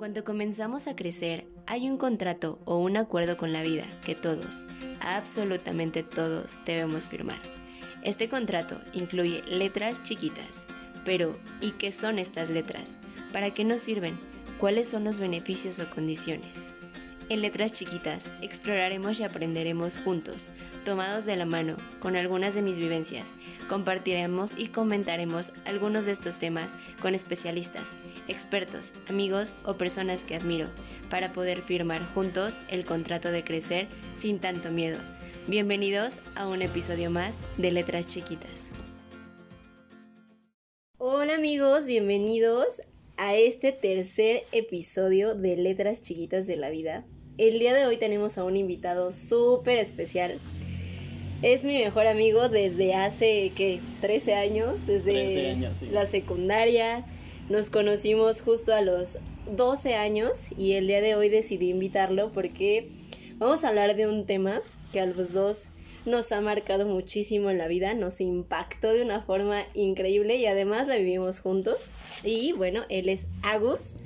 cuanto comenzamos a crecer, hay un contrato o un acuerdo con la vida que todos, absolutamente todos, debemos firmar. Este contrato incluye letras chiquitas, pero ¿y qué son estas letras? ¿Para qué nos sirven? ¿Cuáles son los beneficios o condiciones? En Letras Chiquitas exploraremos y aprenderemos juntos, tomados de la mano, con algunas de mis vivencias. Compartiremos y comentaremos algunos de estos temas con especialistas, expertos, amigos o personas que admiro, para poder firmar juntos el contrato de crecer sin tanto miedo. Bienvenidos a un episodio más de Letras Chiquitas. Hola amigos, bienvenidos a este tercer episodio de Letras Chiquitas de la Vida. El día de hoy tenemos a un invitado súper especial. Es mi mejor amigo desde hace, ¿qué? 13 años, desde la secundaria. Nos conocimos justo a los 12 años y el día de hoy decidí invitarlo porque vamos a hablar de un tema que a los dos nos ha marcado muchísimo en la vida, nos impactó de una forma increíble y además la vivimos juntos. Y bueno, él es Agus.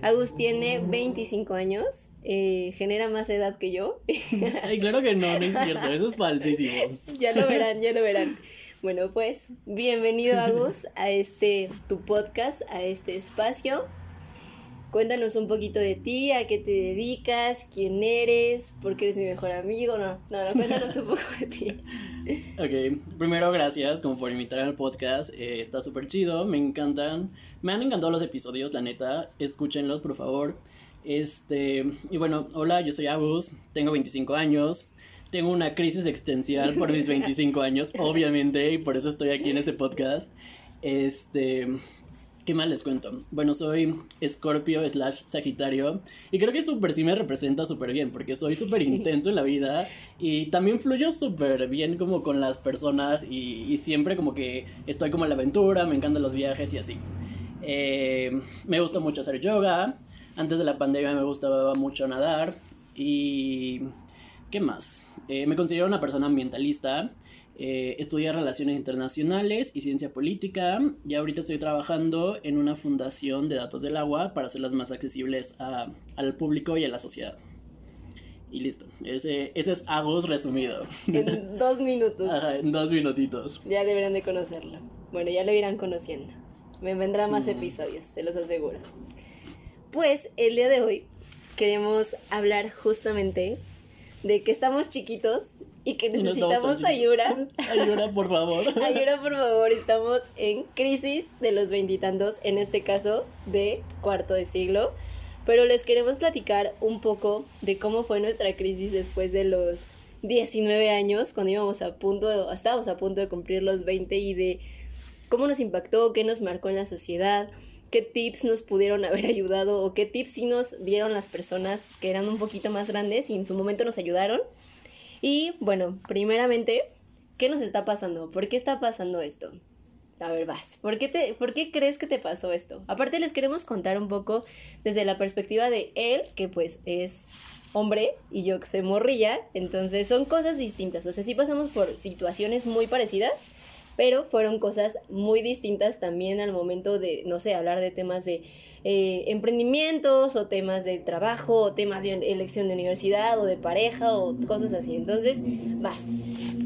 Agus tiene 25 años, eh, genera más edad que yo. Ay, claro que no, no es cierto, eso es falsísimo. ya lo verán, ya lo verán. Bueno, pues bienvenido Agus a este tu podcast, a este espacio. Cuéntanos un poquito de ti, a qué te dedicas, quién eres, por qué eres mi mejor amigo. No, no, no cuéntanos un poco de ti. Ok, primero gracias como por invitar al podcast. Eh, está súper chido, me encantan. Me han encantado los episodios, la neta. Escúchenlos, por favor. Este, y bueno, hola, yo soy Agus, tengo 25 años. Tengo una crisis existencial por mis 25 años, obviamente, y por eso estoy aquí en este podcast. Este, ¿Qué más les cuento? Bueno, soy Escorpio slash Sagitario y creo que súper sí me representa súper bien porque soy súper intenso en la vida y también fluyo súper bien como con las personas y, siempre como que estoy como en la aventura, me encantan los viajes y así. Eh, me gusta mucho hacer yoga, antes de la pandemia me gustaba mucho nadar y... ¿Qué más? Eh, me considero una persona ambientalista eh, estudié relaciones internacionales y ciencia política y ahorita estoy trabajando en una fundación de datos del agua para hacerlas más accesibles al público y a la sociedad. Y listo, ese, ese es Agus resumido. En dos minutos. Ajá, en dos minutitos. Ya deberán de conocerlo. Bueno, ya lo irán conociendo. Me vendrán más episodios, se los aseguro. Pues el día de hoy queremos hablar justamente de que estamos chiquitos y que necesitamos ayuda. Ayuda, por favor. ayuda, por favor. Estamos en crisis de los veintitantos, en este caso de cuarto de siglo. Pero les queremos platicar un poco de cómo fue nuestra crisis después de los 19 años, cuando íbamos a punto, estábamos a punto de cumplir los 20 y de cómo nos impactó, qué nos marcó en la sociedad, qué tips nos pudieron haber ayudado o qué tips sí nos vieron las personas que eran un poquito más grandes y en su momento nos ayudaron y bueno, primeramente, ¿qué nos está pasando? ¿Por qué está pasando esto? A ver, vas. ¿Por qué, te, ¿Por qué crees que te pasó esto? Aparte les queremos contar un poco desde la perspectiva de él, que pues es hombre y yo que soy morrilla, entonces son cosas distintas. O sea, sí pasamos por situaciones muy parecidas, pero fueron cosas muy distintas también al momento de, no sé, hablar de temas de eh, emprendimientos o temas de trabajo o temas de elección de universidad o de pareja o cosas así. Entonces, vas.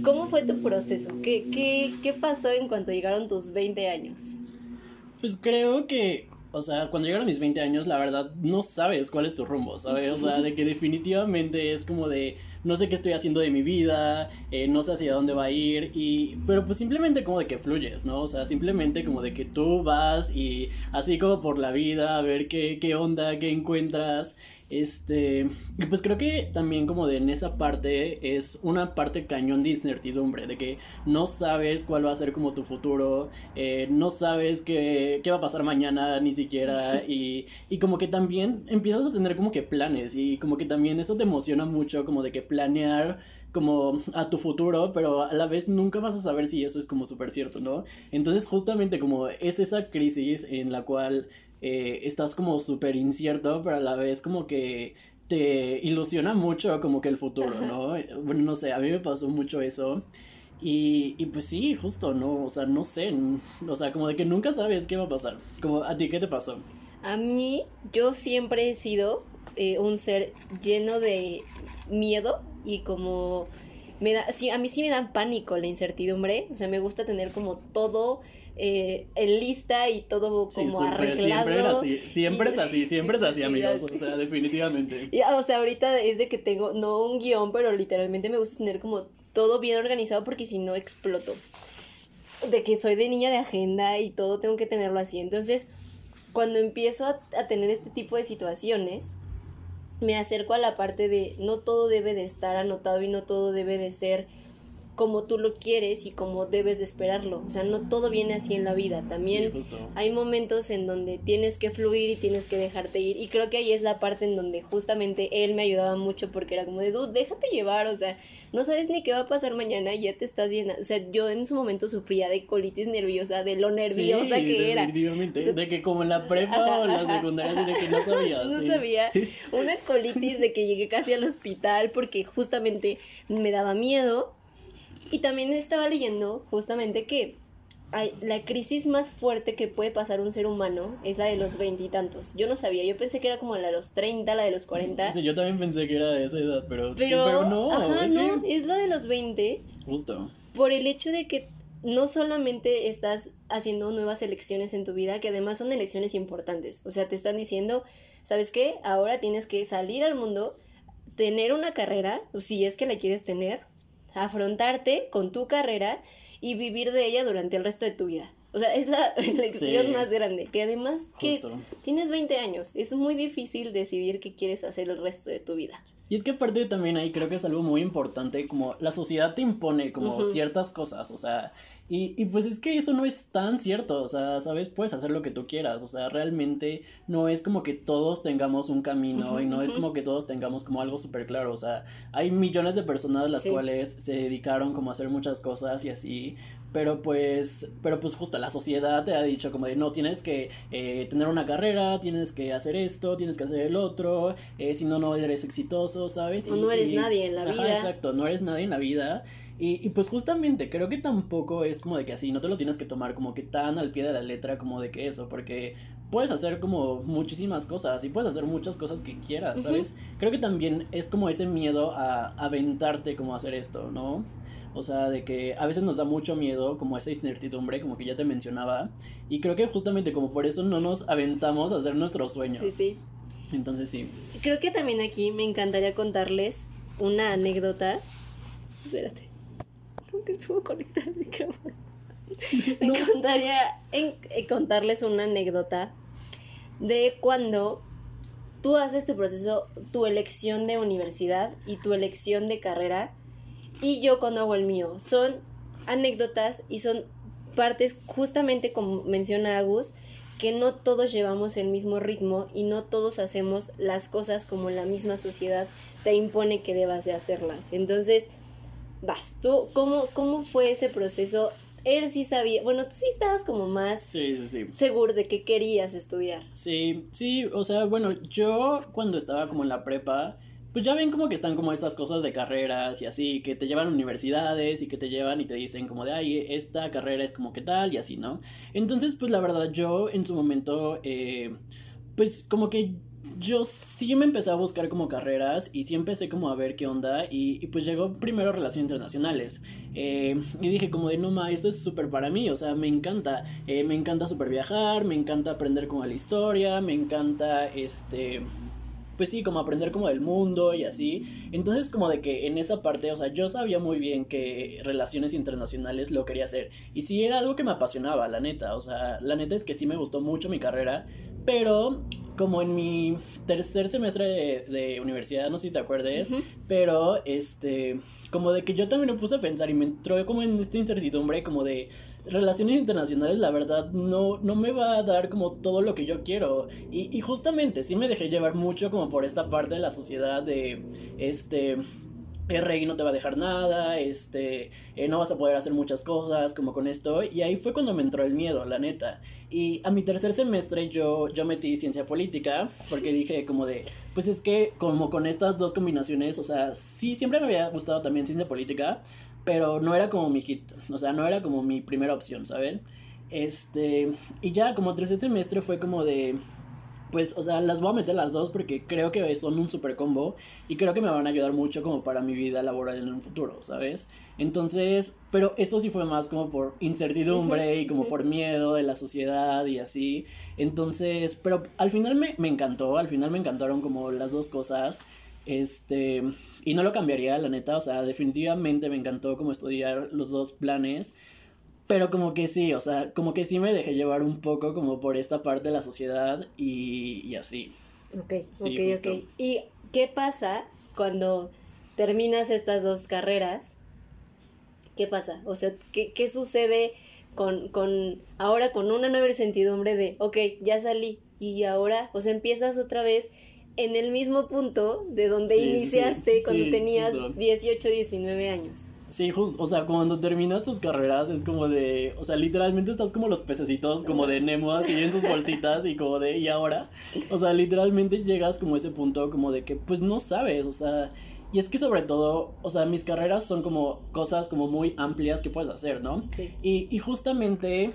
¿Cómo fue tu proceso? ¿Qué, qué, qué pasó en cuanto llegaron tus 20 años? Pues creo que o sea, cuando llegaron mis 20 años, la verdad, no sabes cuál es tu rumbo, ¿sabes? O sea, de que definitivamente es como de, no sé qué estoy haciendo de mi vida, eh, no sé hacia dónde va a ir, y, pero pues simplemente como de que fluyes, ¿no? O sea, simplemente como de que tú vas y así como por la vida, a ver qué, qué onda, qué encuentras, este, y pues creo que también como de en esa parte es una parte cañón de incertidumbre, de que no sabes cuál va a ser como tu futuro, eh, no sabes qué, qué, va a pasar mañana ni siquiera, y, y como que también empiezas a tener como que planes, y como que también eso te emociona mucho, como de que planear como a tu futuro, pero a la vez nunca vas a saber si eso es como súper cierto, ¿no? Entonces justamente como es esa crisis en la cual eh, estás como súper incierto, pero a la vez como que te ilusiona mucho como que el futuro, ¿no? Bueno, no sé, a mí me pasó mucho eso. Y, y, pues sí, justo, ¿no? O sea, no sé, o sea, como de que nunca sabes qué va a pasar. Como, ¿a ti qué te pasó? A mí, yo siempre he sido eh, un ser lleno de miedo y como me da, sí, a mí sí me dan pánico la incertidumbre, o sea, me gusta tener como todo eh, en lista y todo como arreglado. Siempre es así, siempre es así, siempre es así, amigos, o sea, definitivamente. Y, o sea, ahorita es de que tengo, no un guion, pero literalmente me gusta tener como todo bien organizado porque si no exploto. De que soy de niña de agenda y todo tengo que tenerlo así. Entonces, cuando empiezo a, a tener este tipo de situaciones, me acerco a la parte de no todo debe de estar anotado y no todo debe de ser como tú lo quieres y como debes de esperarlo. O sea, no todo viene así en la vida. También hay momentos en donde tienes que fluir y tienes que dejarte ir. Y creo que ahí es la parte en donde justamente él me ayudaba mucho porque era como de, dude, déjate llevar. O sea, no sabes ni qué va a pasar mañana y ya te estás llena. O sea, yo en su momento sufría de colitis nerviosa, de lo nerviosa que era. de que como en la prepa o la secundaria, de que no sabía. no sabía. Una colitis de que llegué casi al hospital porque justamente me daba miedo y también estaba leyendo justamente que hay, la crisis más fuerte que puede pasar un ser humano es la de los veintitantos. Yo no sabía, yo pensé que era como la de los treinta, la de los cuarenta. Sí, yo también pensé que era de esa edad, pero, pero, no. Ajá, es no, es la de los veinte. Justo. Por el hecho de que no solamente estás haciendo nuevas elecciones en tu vida, que además son elecciones importantes. O sea, te están diciendo, ¿sabes qué? Ahora tienes que salir al mundo, tener una carrera, si es que la quieres tener, afrontarte con tu carrera y vivir de ella durante el resto de tu vida. O sea, es la elección más grande, que además que tienes 20 años, es muy difícil decidir qué quieres hacer el resto de tu vida. Y es que aparte también ahí creo que es algo muy importante, como la sociedad te impone como ciertas cosas, o sea, y, y, pues es que eso no es tan cierto, o sea, sabes, puedes hacer lo que tú quieras, o sea, realmente no es como que todos tengamos un camino y no es como que todos tengamos como algo súper claro, o sea, hay millones de personas las cuales se dedicaron como a hacer muchas cosas y así, pero pues, pero pues justo la sociedad te ha dicho como de no, tienes que eh, tener una carrera, tienes que hacer esto, tienes que hacer el otro, eh, si no, no eres exitoso, ¿sabes? O no eres nadie en la vida. Exacto, no eres nadie en la vida. Y, y, pues justamente creo que tampoco es como de que así, no te lo tienes que tomar como que tan al pie de la letra como de que eso, porque puedes hacer como muchísimas cosas y puedes hacer muchas cosas que quieras, ¿sabes? Creo que también es como ese miedo a aventarte como a hacer esto, ¿no? O sea, de que a veces nos da mucho miedo como esa incertidumbre, como que ya te mencionaba, y creo que justamente como por eso no nos aventamos a hacer nuestros sueños. Sí, sí. Entonces sí. Creo que también aquí me encantaría contarles una anécdota. Espérate que estuvo conectado el micrófono. Me encantaría en, eh, contarles una anécdota de cuando tú haces tu proceso, tu elección de universidad y tu elección de carrera y yo cuando hago el mío. Son anécdotas y son partes justamente como menciona Agus, que no todos llevamos el mismo ritmo y no todos hacemos las cosas como la misma sociedad te impone que debas de hacerlas. Entonces, vas, tú, ¿cómo, cómo fue ese proceso? Él sí sabía, bueno, tú sí estabas como más sí, sí, sí. seguro de que querías estudiar. Sí, sí, o sea, bueno, yo cuando estaba como en la prepa, pues ya ven como que están como estas cosas de carreras y así, que te llevan a universidades y que te llevan y te dicen como de, ay, esta carrera es como que tal y así, ¿no? Entonces, pues la verdad, yo en su momento, eh, pues como que yo sí me empecé a buscar como carreras y sí empecé como a ver qué onda y, pues llegó primero relaciones internacionales eh, y dije como de no esto es súper para mí, o sea, me encanta, eh, me encanta súper viajar, me encanta aprender como la historia, me encanta este pues sí, como aprender como del mundo y así. Entonces como de que en esa parte, o sea, yo sabía muy bien que relaciones internacionales lo quería hacer. Y sí era algo que me apasionaba, la neta. O sea, la neta es que sí me gustó mucho mi carrera. Pero como en mi tercer semestre de, universidad, no sé si te acuerdes, pero este, como de que yo también me puse a pensar y me entró como en esta incertidumbre, como de relaciones internacionales, la verdad, no, no me va a dar como todo lo que yo quiero. Y, y justamente sí me dejé llevar mucho como por esta parte de la sociedad de, este, rey no te va a dejar nada, este, eh, no vas a poder hacer muchas cosas como con esto. Y ahí fue cuando me entró el miedo, la neta. Y a mi tercer semestre yo, yo metí ciencia política, porque dije como de, pues es que como con estas dos combinaciones, o sea, sí, siempre me había gustado también ciencia política, pero no era como mi hit, o sea, no era como mi primera opción, ¿saben? Este, y ya como tercer semestre fue como de, pues, o sea, las voy a meter las dos porque creo que son un super combo y creo que me van a ayudar mucho como para mi vida laboral en un futuro, ¿sabes? Entonces, pero eso sí fue más como por incertidumbre y como por miedo de la sociedad y así. Entonces, pero al final me, me encantó, al final me encantaron como las dos cosas. Este, y no lo cambiaría, la neta, o sea, definitivamente me encantó como estudiar los dos planes. Pero como que sí, o sea, como que sí me dejé llevar un poco como por esta parte de la sociedad y, y así. Ok, ok, ok. ¿Y qué pasa cuando terminas estas dos carreras? ¿Qué pasa? O sea, ¿qué, qué sucede con, con ahora con una nueva incertidumbre de, ok, ya salí y ahora, o sea, empiezas otra vez en el mismo punto de donde iniciaste cuando tenías 18, 19 años? Sí, justo, o sea, cuando terminas tus carreras es como de, o sea, literalmente estás como los pececitos, como de Nemo así en sus bolsitas y como de, ¿y ahora? O sea, literalmente llegas como a ese punto como de que, pues no sabes, o sea, y es que sobre todo, o sea, mis carreras son como cosas como muy amplias que puedes hacer, ¿no? Sí. Y, y justamente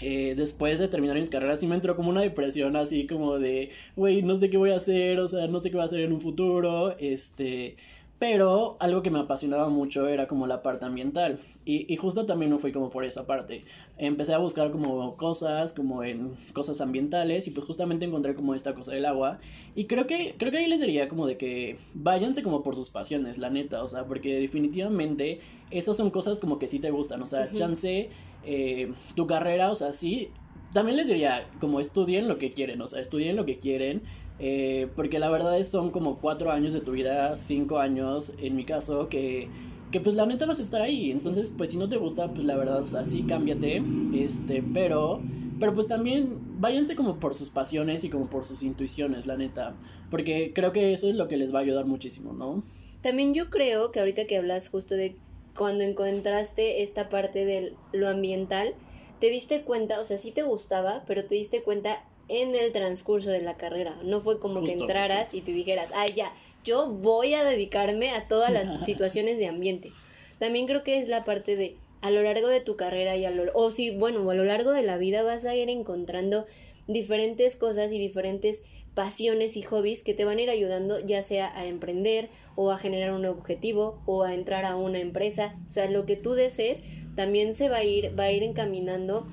eh, después de terminar mis carreras sí me entró como una depresión así como de, güey, no sé qué voy a hacer, o sea, no sé qué voy a hacer en un futuro, este, pero algo que me apasionaba mucho era como la parte ambiental. Y, y, justo también no fui como por esa parte. Empecé a buscar como cosas, como en cosas ambientales. Y pues justamente encontré como esta cosa del agua. Y creo que, creo que ahí les diría como de que váyanse como por sus pasiones, la neta. O sea, porque definitivamente esas son cosas como que sí te gustan. O sea, chance eh, tu carrera, o sea, sí. También les diría como estudien lo que quieren. O sea, estudien lo que quieren eh, porque la verdad es son como cuatro años de tu vida, cinco años en mi caso, que, que pues la neta vas a estar ahí. Entonces, pues si no te gusta, pues la verdad, o sea, sí cámbiate. Este, pero, pero pues también váyanse como por sus pasiones y como por sus intuiciones, la neta. Porque creo que eso es lo que les va a ayudar muchísimo, ¿no? También yo creo que ahorita que hablas justo de cuando encontraste esta parte de lo ambiental, te diste cuenta, o sea, sí te gustaba, pero te diste cuenta en el transcurso de la carrera. No fue como que entraras y te dijeras, ay, ya, yo voy a dedicarme a todas las situaciones de ambiente. También creo que es la parte de a lo largo de tu carrera y a lo, o si, bueno, a lo largo de la vida vas a ir encontrando diferentes cosas y diferentes pasiones y hobbies que te van a ir ayudando ya sea a emprender o a generar un objetivo o a entrar a una empresa, o sea, lo que tú desees también se va a ir va a ir encaminando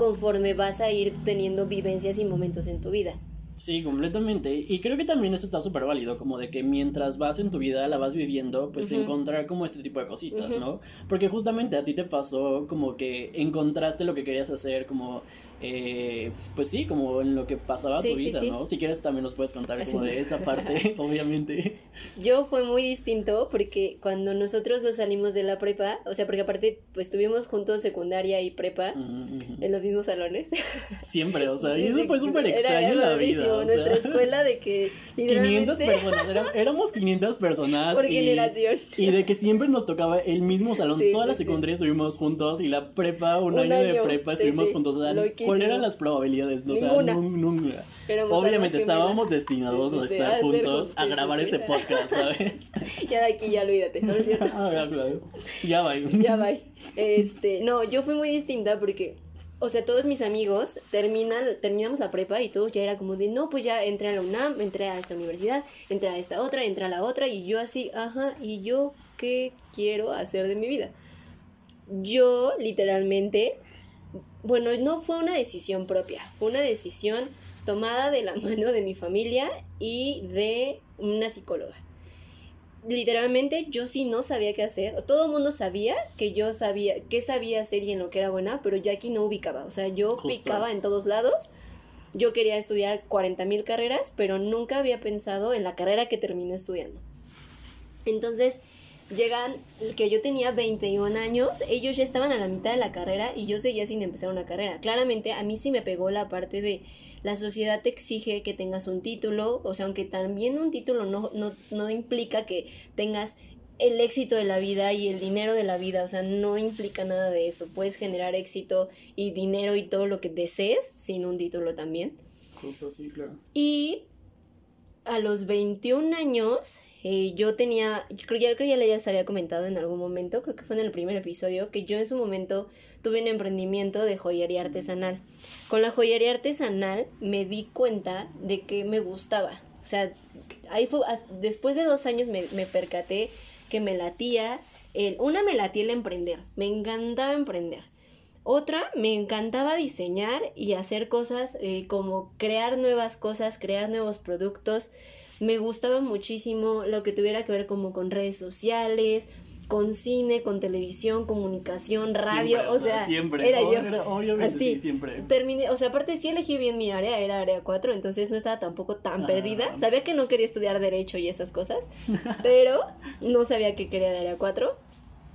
conforme vas a ir teniendo vivencias y momentos en tu vida. Sí, completamente. Y creo que también eso está súper válido, como de que mientras vas en tu vida, la vas viviendo, pues encontrar como este tipo de cositas, ¿no? Porque justamente a ti te pasó como que encontraste lo que querías hacer, como eh, pues sí, como en lo que pasaba tu vida, ¿no? Si quieres también nos puedes contar como de esa parte, obviamente. Yo fue muy distinto porque cuando nosotros nos salimos de la prepa, o sea, porque aparte pues tuvimos juntos secundaria y prepa en los mismos salones. Siempre, o sea, y eso fue súper extraño en la vida. O nuestra escuela de que 500 personas, éramos 500 personas. Por generación. Y de que siempre nos tocaba el mismo salón, toda la secundaria estuvimos juntos y la prepa, un, año, de prepa estuvimos juntos. O sea, ¿Cuáles eran las probabilidades? No, o sea, nunca. Obviamente estábamos destinados a estar juntos a grabar este podcast, ¿sabes? ya de aquí ya olvídate, ¿no es cierto? ah, claro. Ya va. ya va. Este, no, yo fui muy distinta porque o sea, todos mis amigos terminan, terminamos la prepa y todos ya era como de, no, pues ya entré a la UNAM, entré a esta universidad, entré a esta otra, entré a la otra, y yo así, ajá, ¿y yo qué quiero hacer de mi vida? Yo literalmente bueno, no fue una decisión propia, fue una decisión tomada de la mano de mi familia y de una psicóloga. Literalmente yo sí no sabía qué hacer. Todo el mundo sabía que yo sabía qué sabía hacer y en lo que era buena, pero yo aquí no ubicaba. O sea, yo picaba en todos lados. Yo quería estudiar 40 mil carreras, pero nunca había pensado en la carrera que terminé estudiando. Entonces, llegan, que yo tenía 21 años, ellos ya estaban a la mitad de la carrera y yo seguía sin empezar una carrera. Claramente a mí sí me pegó la parte de la sociedad te exige que tengas un título, o sea, aunque también un título no, no, no implica que tengas el éxito de la vida y el dinero de la vida, o sea, no implica nada de eso. Puedes generar éxito y dinero y todo lo que desees sin un título también. Justo, sí, claro. Y a los 21 años eh, yo tenía, creo, ya, creo ya les había comentado en algún momento, creo que fue en el primer episodio, que yo en su momento tuve un emprendimiento de joyería artesanal. Con la joyería artesanal me di cuenta de que me gustaba. O sea, ahí fue, después de dos años me, me percaté que me latía, el, una me latía el emprender, me encantaba emprender. Otra, me encantaba diseñar y hacer cosas eh, como crear nuevas cosas, crear nuevos productos. Me gustaba muchísimo lo que tuviera que ver como con redes sociales, con cine, con televisión, comunicación, radio, o, sea, siempre, era yo. obviamente sí, siempre. Terminé, o sea, aparte sí elegí bien mi área, era área 4, entonces no estaba tampoco tan perdida. Sabía que no quería estudiar derecho y esas cosas, pero no sabía que quería de área 4.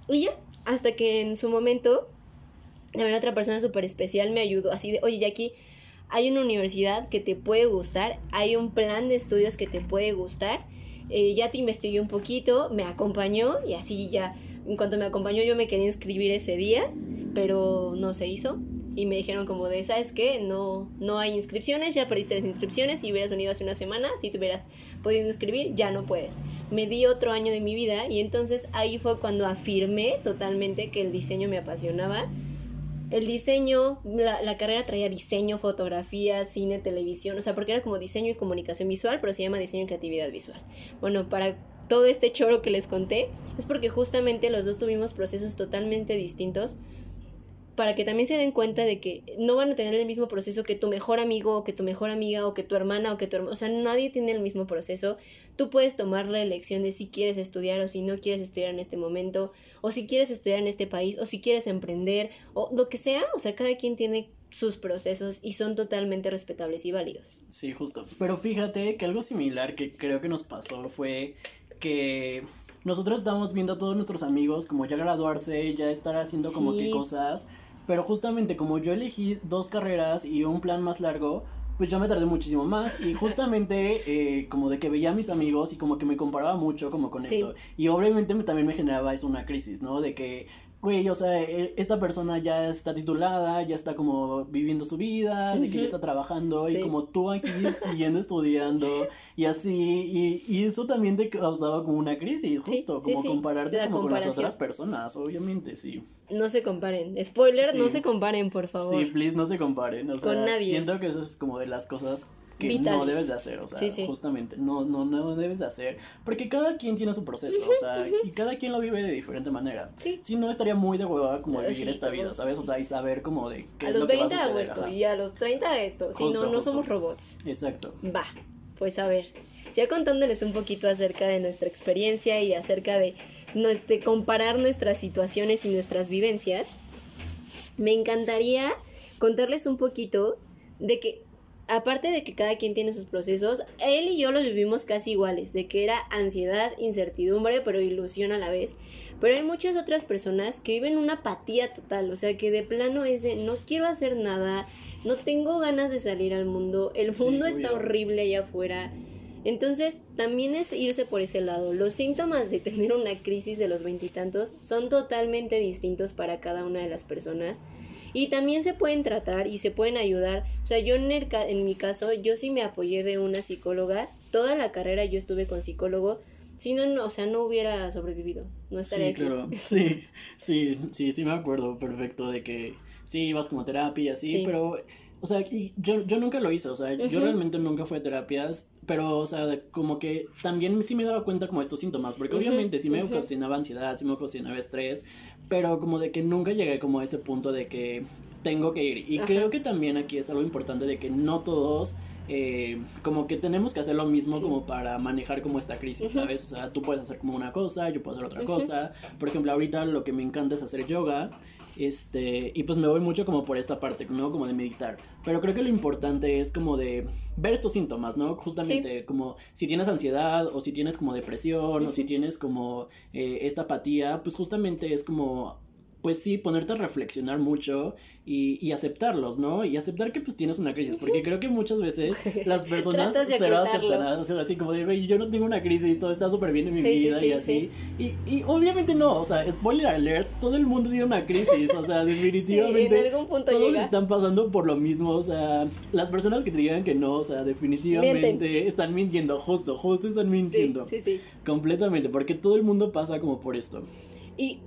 Y ya, hasta que en su momento también otra persona súper especial me ayudó, así de, oye, Jackie, hay una universidad que te puede gustar, hay un plan de estudios que te puede gustar, eh, ya te investigué un poquito, me acompañó y así ya, en cuanto me acompañó yo me quería inscribir ese día, pero no se hizo. Y me dijeron como de, ¿sabes qué? No, no hay inscripciones, ya perdiste las inscripciones, si hubieras venido hace una semana, si te hubieras podido inscribir, ya no puedes. Me di otro año de mi vida y entonces ahí fue cuando afirmé totalmente que el diseño me apasionaba el diseño, la, carrera traía diseño, fotografía, cine, televisión, o sea, porque era como diseño y comunicación visual, pero se llama diseño y creatividad visual. Bueno, para todo este choro que les conté, es porque justamente los dos tuvimos procesos totalmente distintos para que también se den cuenta de que no van a tener el mismo proceso que tu mejor amigo o que tu mejor amiga o que tu hermana o que tu hermano, o sea, nadie tiene el mismo proceso. Tú puedes tomar la elección de si quieres estudiar o si no quieres estudiar en este momento, o si quieres estudiar en este país, o si quieres emprender, o lo que sea, o sea, cada quien tiene sus procesos y son totalmente respetables y válidos. Sí, justo. Pero fíjate que algo similar que creo que nos pasó fue que nosotros estamos viendo a todos nuestros amigos como ya graduarse, ya estar haciendo como que cosas pero justamente como yo elegí dos carreras y un plan más largo, pues yo me tardé muchísimo más y justamente eh, como de que veía a mis amigos y como que me comparaba mucho como con esto y obviamente también me generaba eso una crisis, ¿no? De que güey, o sea, e, esta persona ya está titulada, ya está como viviendo su vida, de que ya está trabajando, y como tú aquí siguiendo estudiando, y así, y, eso también te causaba como una crisis, justo, como compararte como con las otras personas, obviamente, sí. No se comparen. Spoiler, no se comparen, por favor. Sí, please, no se comparen. O sea, con nadie. siento que eso es como de las cosas que no debes de hacer, o sea, justamente, no, no, no debes de hacer, porque cada quien tiene su proceso, o sea, y cada quien lo vive de diferente manera. Sí. Si no, estaría muy de hueva como vivir esta vida, ¿sabes? O sea, y saber como de qué a es los lo 20 que va a hago esto, y a los 30 esto, si no, no somos robots. Exacto. Va, pues a ver, ya contándoles un poquito acerca de nuestra experiencia y acerca de, de comparar nuestras situaciones y nuestras vivencias, me encantaría contarles un poquito de que aparte de que cada quien tiene sus procesos, él y yo los vivimos casi iguales, de que era ansiedad, incertidumbre, pero ilusión a la vez. Pero hay muchas otras personas que viven una apatía total, o sea que de plano es de no quiero hacer nada, no tengo ganas de salir al mundo, el mundo está horrible allá afuera. Entonces, también es irse por ese lado. Los síntomas de tener una crisis de los veintitantos son totalmente distintos para cada una de las personas y también se pueden tratar y se pueden ayudar. O sea, yo en, el, en mi caso, yo sí me apoyé de una psicóloga. Toda la carrera yo estuve con psicólogo. Si no, no, o sea, no hubiera sobrevivido. No estaría sí, Claro. Sí, sí, sí, sí me acuerdo perfecto de que sí ibas como terapia y así, pero o sea, yo, yo nunca lo hice, o sea, yo realmente nunca fui a terapias, pero, o sea, como que también sí me daba cuenta como estos síntomas, porque obviamente sí me ocasionaba ansiedad, sí me ocasionaba estrés, pero como de que nunca llegué como a ese punto de que tengo que ir. Y creo que también aquí es algo importante de que no todos... Eh, como que tenemos que hacer lo mismo como para manejar como esta crisis, ¿sabes? O sea, tú puedes hacer como una cosa, yo puedo hacer otra cosa. Por ejemplo, ahorita lo que me encanta es hacer yoga este, y pues me voy mucho como por esta parte, ¿no? Como de meditar. Pero creo que lo importante es como de ver estos síntomas, ¿no? Justamente como si tienes ansiedad o si tienes como depresión o si tienes como eh, esta apatía, pues justamente es como pues sí, ponerte a reflexionar mucho y, y, aceptarlos, ¿no? Y aceptar que pues tienes una crisis, porque creo que muchas veces las personas se van a aceptar, o sea, así como de, yo no tengo una crisis, todo está súper bien en mi vida y así. Y, y, obviamente no, o sea, spoiler alert, todo el mundo tiene una crisis, o sea, definitivamente todos están pasando por lo mismo, o sea, las personas que te digan que no, o sea, definitivamente están mintiendo, justo, justo están mintiendo. Sí, sí, Completamente, porque todo el mundo pasa como por esto. Y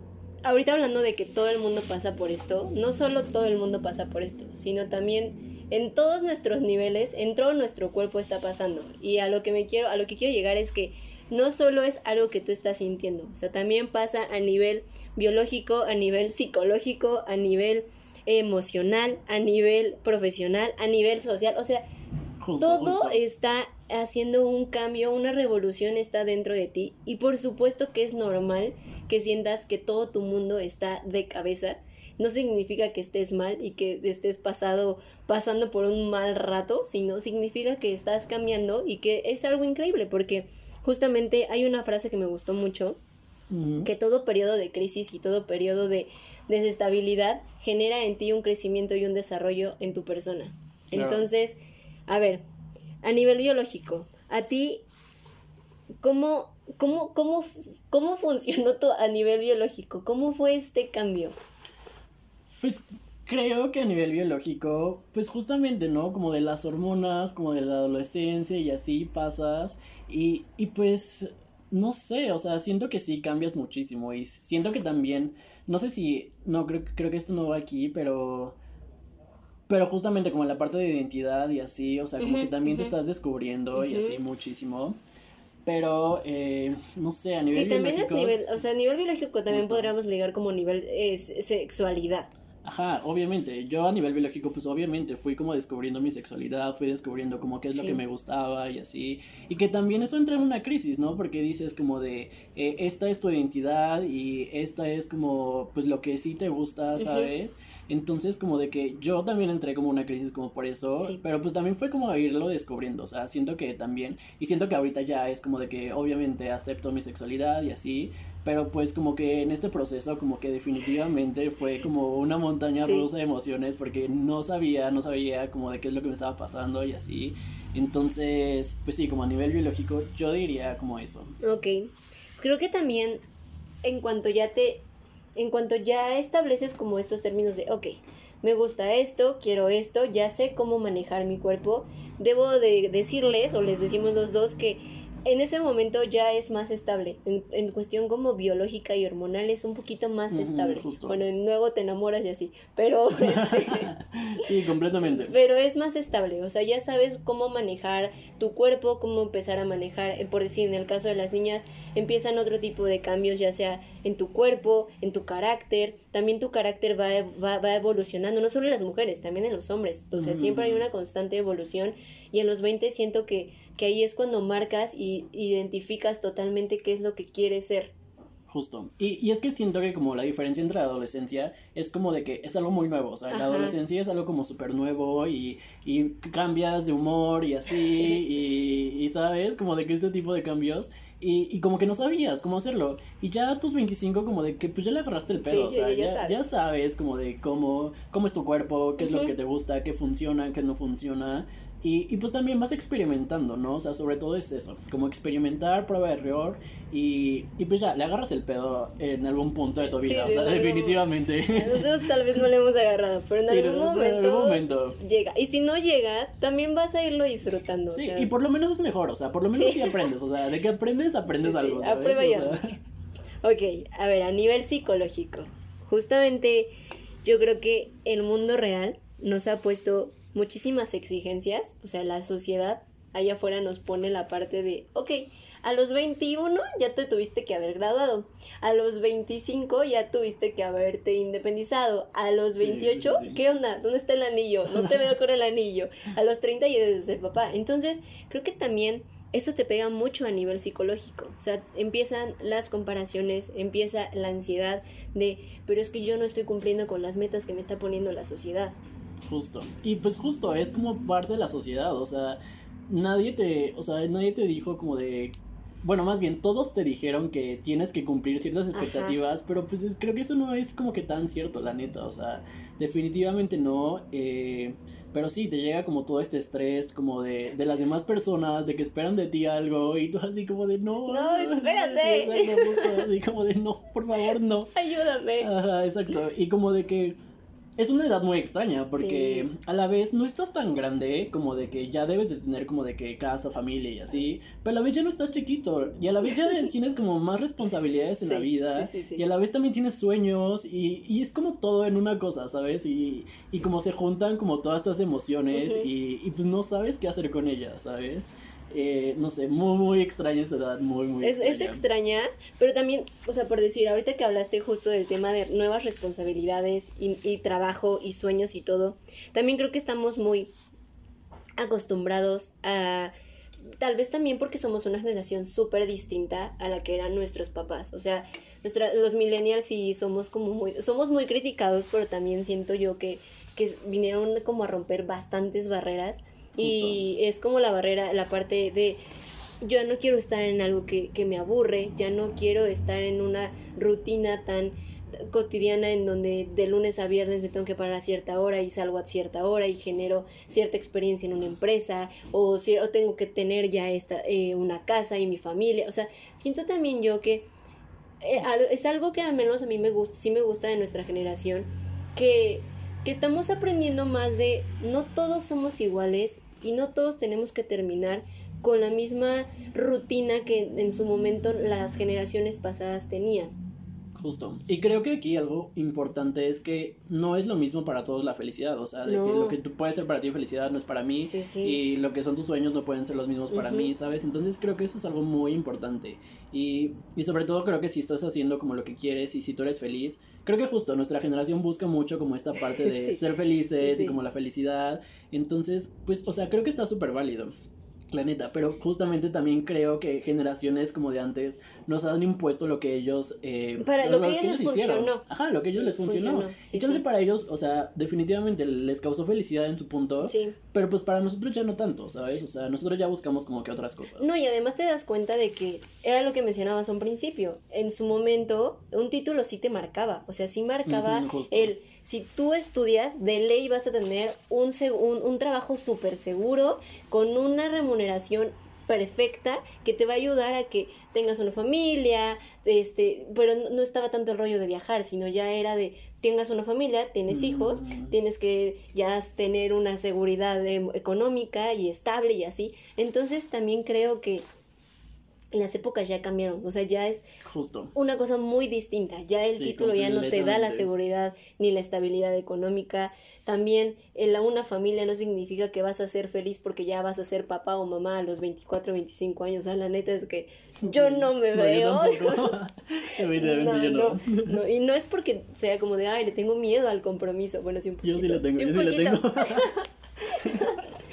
ahorita hablando de que todo el mundo pasa por esto, no solo todo el mundo pasa por esto, sino también en todos nuestros niveles, en todo nuestro cuerpo está pasando. Y a lo que me quiero, a lo que quiero llegar es que no solo es algo que tú estás sintiendo, o sea, también pasa a nivel biológico, a nivel psicológico, a nivel emocional, a nivel profesional, a nivel social, o sea, todo está haciendo un cambio, una revolución está dentro de ti y por supuesto que es normal que sientas que todo tu mundo está de cabeza. No significa que estés mal y que estés pasado, pasando por un mal rato, sino significa que estás cambiando y que es algo increíble porque justamente hay una frase que me gustó mucho, que todo periodo de crisis y todo periodo de desestabilidad genera en ti un crecimiento y un desarrollo en tu persona. Entonces, a ver, a nivel biológico, a ti, ¿cómo, cómo, cómo, cómo funcionó todo a nivel biológico? ¿Cómo fue este cambio? Pues creo que a nivel biológico, pues justamente, ¿no? Como de las hormonas, como de la adolescencia y así pasas. Y, y pues, no sé, o sea, siento que sí cambias muchísimo. Y siento que también, no sé si, no, creo, creo que esto no va aquí, pero pero justamente como en la parte de identidad y así, o sea, como que también te estás descubriendo y así muchísimo. Pero, eh, no sé, a nivel sí, también es nivel, o sea, a nivel biológico también podríamos ligar como nivel es, sexualidad. Ajá, obviamente. Yo a nivel biológico, pues obviamente fui como descubriendo mi sexualidad, fui descubriendo como qué es lo que me gustaba y así. Y que también eso entra en una crisis, ¿no? Porque dices como de, eh, esta es tu identidad y esta es como, pues lo que sí te gusta, ¿sabes? Entonces, como de que yo también entré como una crisis como por eso, pero pues también fue como irlo descubriendo, o sea, siento que también, y siento que ahorita ya es como de que obviamente acepto mi sexualidad y así, pero pues como que en este proceso como que definitivamente fue como una montaña rusa de emociones porque no sabía, no sabía como de qué es lo que me estaba pasando y así. Entonces, pues sí, como a nivel biológico yo diría como eso. Ok. Creo que también en cuanto ya te en cuanto ya estableces como estos términos de, ok, me gusta esto, quiero esto, ya sé cómo manejar mi cuerpo, debo de decirles o les decimos los dos que en ese momento ya es más estable. En, cuestión como biológica y hormonal es un poquito más estable. Bueno, luego te enamoras y así, pero... sí, completamente. Pero es más estable, o sea, ya sabes cómo manejar tu cuerpo, cómo empezar a manejar, eh, por decir, en el caso de las niñas, empiezan otro tipo de cambios, ya sea en tu cuerpo, en tu carácter, también tu carácter va, va, va evolucionando, no solo en las mujeres, también en los hombres, o sea, siempre hay una constante evolución y en los 20 siento que que ahí es cuando marcas y identificas totalmente qué es lo que quieres ser. Justo. Y, y, es que siento que como la diferencia entre la adolescencia es como de que es algo muy nuevo. O sea, la adolescencia es algo como súper nuevo y, y, cambias de humor y así. y, y, sabes, como de que este tipo de cambios. Y, y, como que no sabías cómo hacerlo. Y ya a tus 25 como de que pues ya le agarraste el pedo. o sea, ya, sabes. ya, sabes. como de cómo, cómo es tu cuerpo, qué es lo que te gusta, qué funciona, qué no funciona. Y, y, pues también vas experimentando, ¿no? O sea, sobre todo es eso, como experimentar, prueba de error y, y pues ya, le agarras el pedo en algún punto de tu vida, o sea, definitivamente. Nosotros tal vez no le hemos agarrado, pero en, algún, momento llega. Y si no llega, también vas a irlo disfrutando. Sí, y por lo menos es mejor, o sea, por lo menos sí, aprendes, o sea, de que aprendes, aprendes algo. ¿sabes? A prueba y Ok, a ver, a nivel psicológico, justamente yo creo que el mundo real nos ha puesto muchísimas exigencias, o sea, la sociedad allá afuera nos pone la parte de, ok, a los 21 ya te tuviste que haber graduado, a los 25 ya tuviste que haberte independizado, a los 28, ¿qué onda? ¿Dónde está el anillo? No te veo con el anillo, a los 30 ya debes ser papá. Entonces, creo que también eso te pega mucho a nivel psicológico. O sea, empiezan las comparaciones, empieza la ansiedad de, pero es que yo no estoy cumpliendo con las metas que me está poniendo la sociedad. Justo. Y pues justo, es como parte de la sociedad, o sea, nadie te, o sea, nadie te dijo como de bueno, más bien, todos te dijeron que tienes que cumplir ciertas Ajá. expectativas, pero pues es- creo que eso no es como que tan cierto, la neta, o sea, definitivamente no, eh, pero sí, te llega como todo este estrés, como de, de las demás personas, de que esperan de ti algo, y tú así como de, no, No, espérate. Sí, exacto, justo, así como de, no, por favor, no. Ayúdame. Ajá, exacto. Y como de que es una edad muy extraña porque Sí. a la vez no estás tan grande como de que ya debes de tener como de que casa, familia y así, pero a la vez ya no estás chiquito y a la vez ya tienes como más responsabilidades en la vida sí, y a la vez también tienes sueños y, y es como todo en una cosa, ¿sabes? Y, y como se juntan como todas estas emociones y, y pues no sabes qué hacer con ellas, ¿sabes? Eh, no sé, muy, muy extraña esta edad, muy, muy Es, es extraña, pero también, o sea, por decir, ahorita que hablaste justo del tema de nuevas responsabilidades y, y trabajo y sueños y todo, también creo que estamos muy acostumbrados a, tal vez también porque somos una generación súper distinta a la que eran nuestros papás, o sea, nuestra, los millennials sí somos como muy, somos muy criticados, pero también siento yo que, que vinieron como a romper bastantes barreras y es como la barrera, la parte de yo no quiero estar en algo que, que me aburre, ya no quiero estar en una rutina tan cotidiana en donde de lunes a viernes me tengo que parar a cierta hora y salgo a cierta hora y genero cierta experiencia en una empresa o, o tengo que tener ya esta, eh, una casa y mi familia. O sea, siento también yo que eh, es algo que al menos a mí me gusta, sí me gusta de nuestra generación, que, que estamos aprendiendo más de no todos somos iguales y no todos tenemos que terminar con la misma rutina que en su momento las generaciones pasadas tenían. Justo. Y creo que aquí algo importante es que no es lo mismo para todos la felicidad. O sea, de que No. lo que tú puede ser para ti felicidad no es para mí. Sí, sí. Y lo que son tus sueños no pueden ser los mismos para Ujú. mí, ¿sabes? Entonces creo que eso es algo muy importante. Y, y sobre todo creo que si estás haciendo como lo que quieres y si tú eres feliz, creo que justo nuestra generación busca mucho como esta parte de Sí. ser felices Sí, sí. y como la felicidad. Entonces, pues, o sea, creo que está súper válido. La neta, pero justamente también creo que generaciones como de antes nos han impuesto lo que ellos... eh, Para lo que ellos les funcionó. Ajá, lo que ellos les funcionó. Funcionó, sí, chance sí. para ellos, o sea, definitivamente les causó felicidad en su punto, Sí. pero pues para nosotros ya no tanto, ¿sabes? O sea, nosotros ya buscamos como que otras cosas. No, y además te das cuenta de que era lo que mencionabas a un principio. En su momento, un título sí te marcaba. O sea, sí marcaba Ujú, justo. el. Si tú estudias, de ley vas a tener un, un, un trabajo súper seguro, con una remuneración perfecta que te va a ayudar a que tengas una familia, este, pero no, estaba tanto el rollo de viajar, sino ya era de tengas una familia, tienes hijos, Mm. tienes que ya tener una seguridad em- económica y estable y así. Entonces también creo que las épocas ya cambiaron, o sea, ya es Justo. una cosa muy distinta. Ya el Sí, título ya no te da la seguridad ni la estabilidad económica. También el a una familia no significa que vas a ser feliz porque ya vas a ser papá o mamá a los 24, 25 años. O sea, la neta es que yo no me No, veo. yo. Evidentemente yo no. no, no. Y no es porque sea como de, ay, le tengo miedo al compromiso. Bueno, sí un poquito. Yo sí le tengo, yo sí le tengo.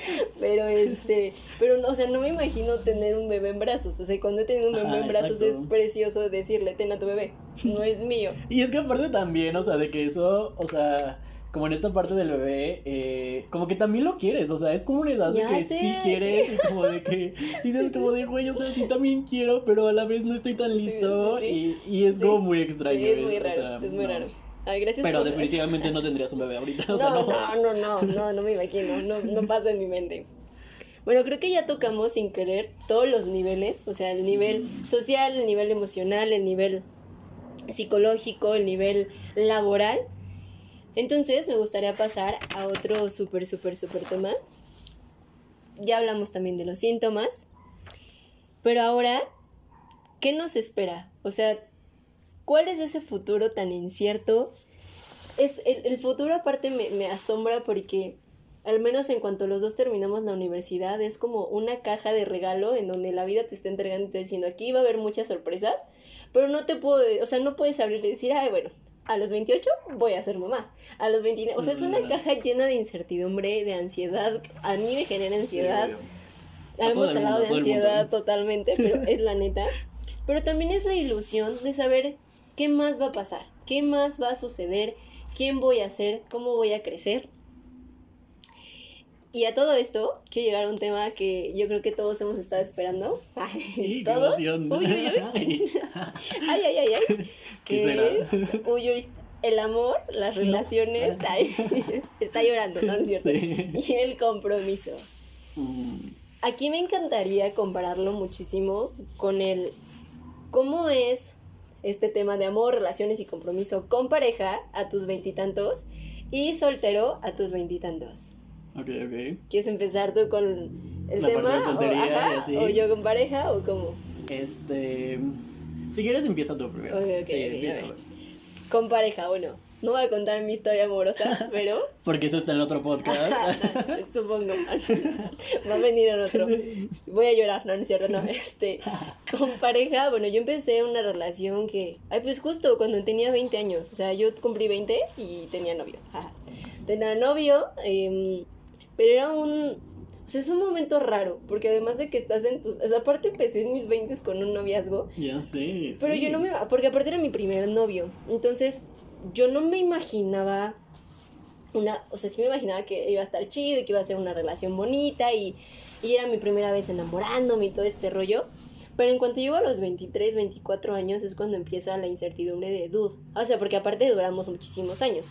Pero este, pero no, o sea, no me imagino tener un bebé en brazos. O sea, cuando he tenido un bebé Ajá, en brazos exacto. es precioso decirle, ten a tu bebé, no es mío. Y es que aparte también, o sea, de que eso, o sea, como en esta parte del bebé, eh, como que también lo quieres, o sea, es como una edad Ya de que sé, sí quieres y como de que dices como de, güey, o sea, sí también quiero, pero a la vez no estoy tan listo sí, y, y es como muy extraño. Es muy o raro, sea, es muy no. raro. Ay, gracias Pero por- definitivamente no tendrías un bebé ahorita, o No, sea, no. no, no, no, no, no me imagino, no, no pasa en mi mente. Bueno, creo que ya tocamos sin querer todos los niveles, o sea, el nivel social, el nivel emocional, el nivel psicológico, el nivel laboral. Entonces, me gustaría pasar a otro súper, súper, súper tema. Ya hablamos también de los síntomas. Pero ahora, ¿qué nos espera? O sea, ¿cuál es ese futuro tan incierto? Es, el, el futuro aparte me, me asombra porque, al menos en cuanto los dos terminamos la universidad, es como una caja de regalo en donde la vida te está entregando y te está diciendo, aquí va a haber muchas sorpresas, pero no te puedo, o sea, no puedes abrir y decir, ay, bueno, a los 28 voy a ser mamá, a los 29, o sea, es una Mm. caja llena de incertidumbre, de ansiedad, a mí me genera ansiedad. Sí, Hemos hablado de ansiedad totalmente, pero es la neta. Pero también es la ilusión de saber qué más va a pasar, qué más va a suceder, quién voy a ser, cómo voy a crecer. Y a todo esto, quiero llegar a un tema que yo creo que todos hemos estado esperando. Sí, qué ¿Todos? Uy, uy, uy. Ay, ay, ay, ay. ¿Qué Que será? es, uy, uy, el amor, las relaciones, ay, está llorando, ¿no? ¿No es cierto? Sí. Y el compromiso. Mm, Aquí me encantaría compararlo muchísimo con el cómo es este tema de amor, relaciones y compromiso con pareja a tus veintitantos y soltero a tus veintitantos. Ok, ok. ¿Quieres empezar tú con el La parte tema? de soltería o, ajá, y así. o yo con pareja o cómo? Este. Si quieres, empieza tú primero. Ok, ok, sí, empieza. Con pareja, bueno. No voy a contar mi historia amorosa, pero Porque eso está en el otro podcast. supongo. Va a venir en otro. Voy a llorar, no, no es cierto, no. Este, con pareja, bueno, yo empecé una relación que, ay, pues justo cuando tenía 20 años, o sea, yo cumplí 20 y tenía novio. ajá. Tenía novio, em, pero era un, o sea, es un momento raro, porque además de que estás en tus, o sea, aparte empecé en mis 20 con un noviazgo, ya sé. pero sí. yo no me, porque aparte era mi primer novio, entonces yo no me imaginaba una, o sea, sí me imaginaba que iba a estar chido y que iba a ser una relación bonita y, y era mi primera vez enamorándome y todo este rollo. Pero en cuanto llego a los 23, 24 años es cuando empieza la incertidumbre de dude. O sea, porque aparte duramos muchísimos años.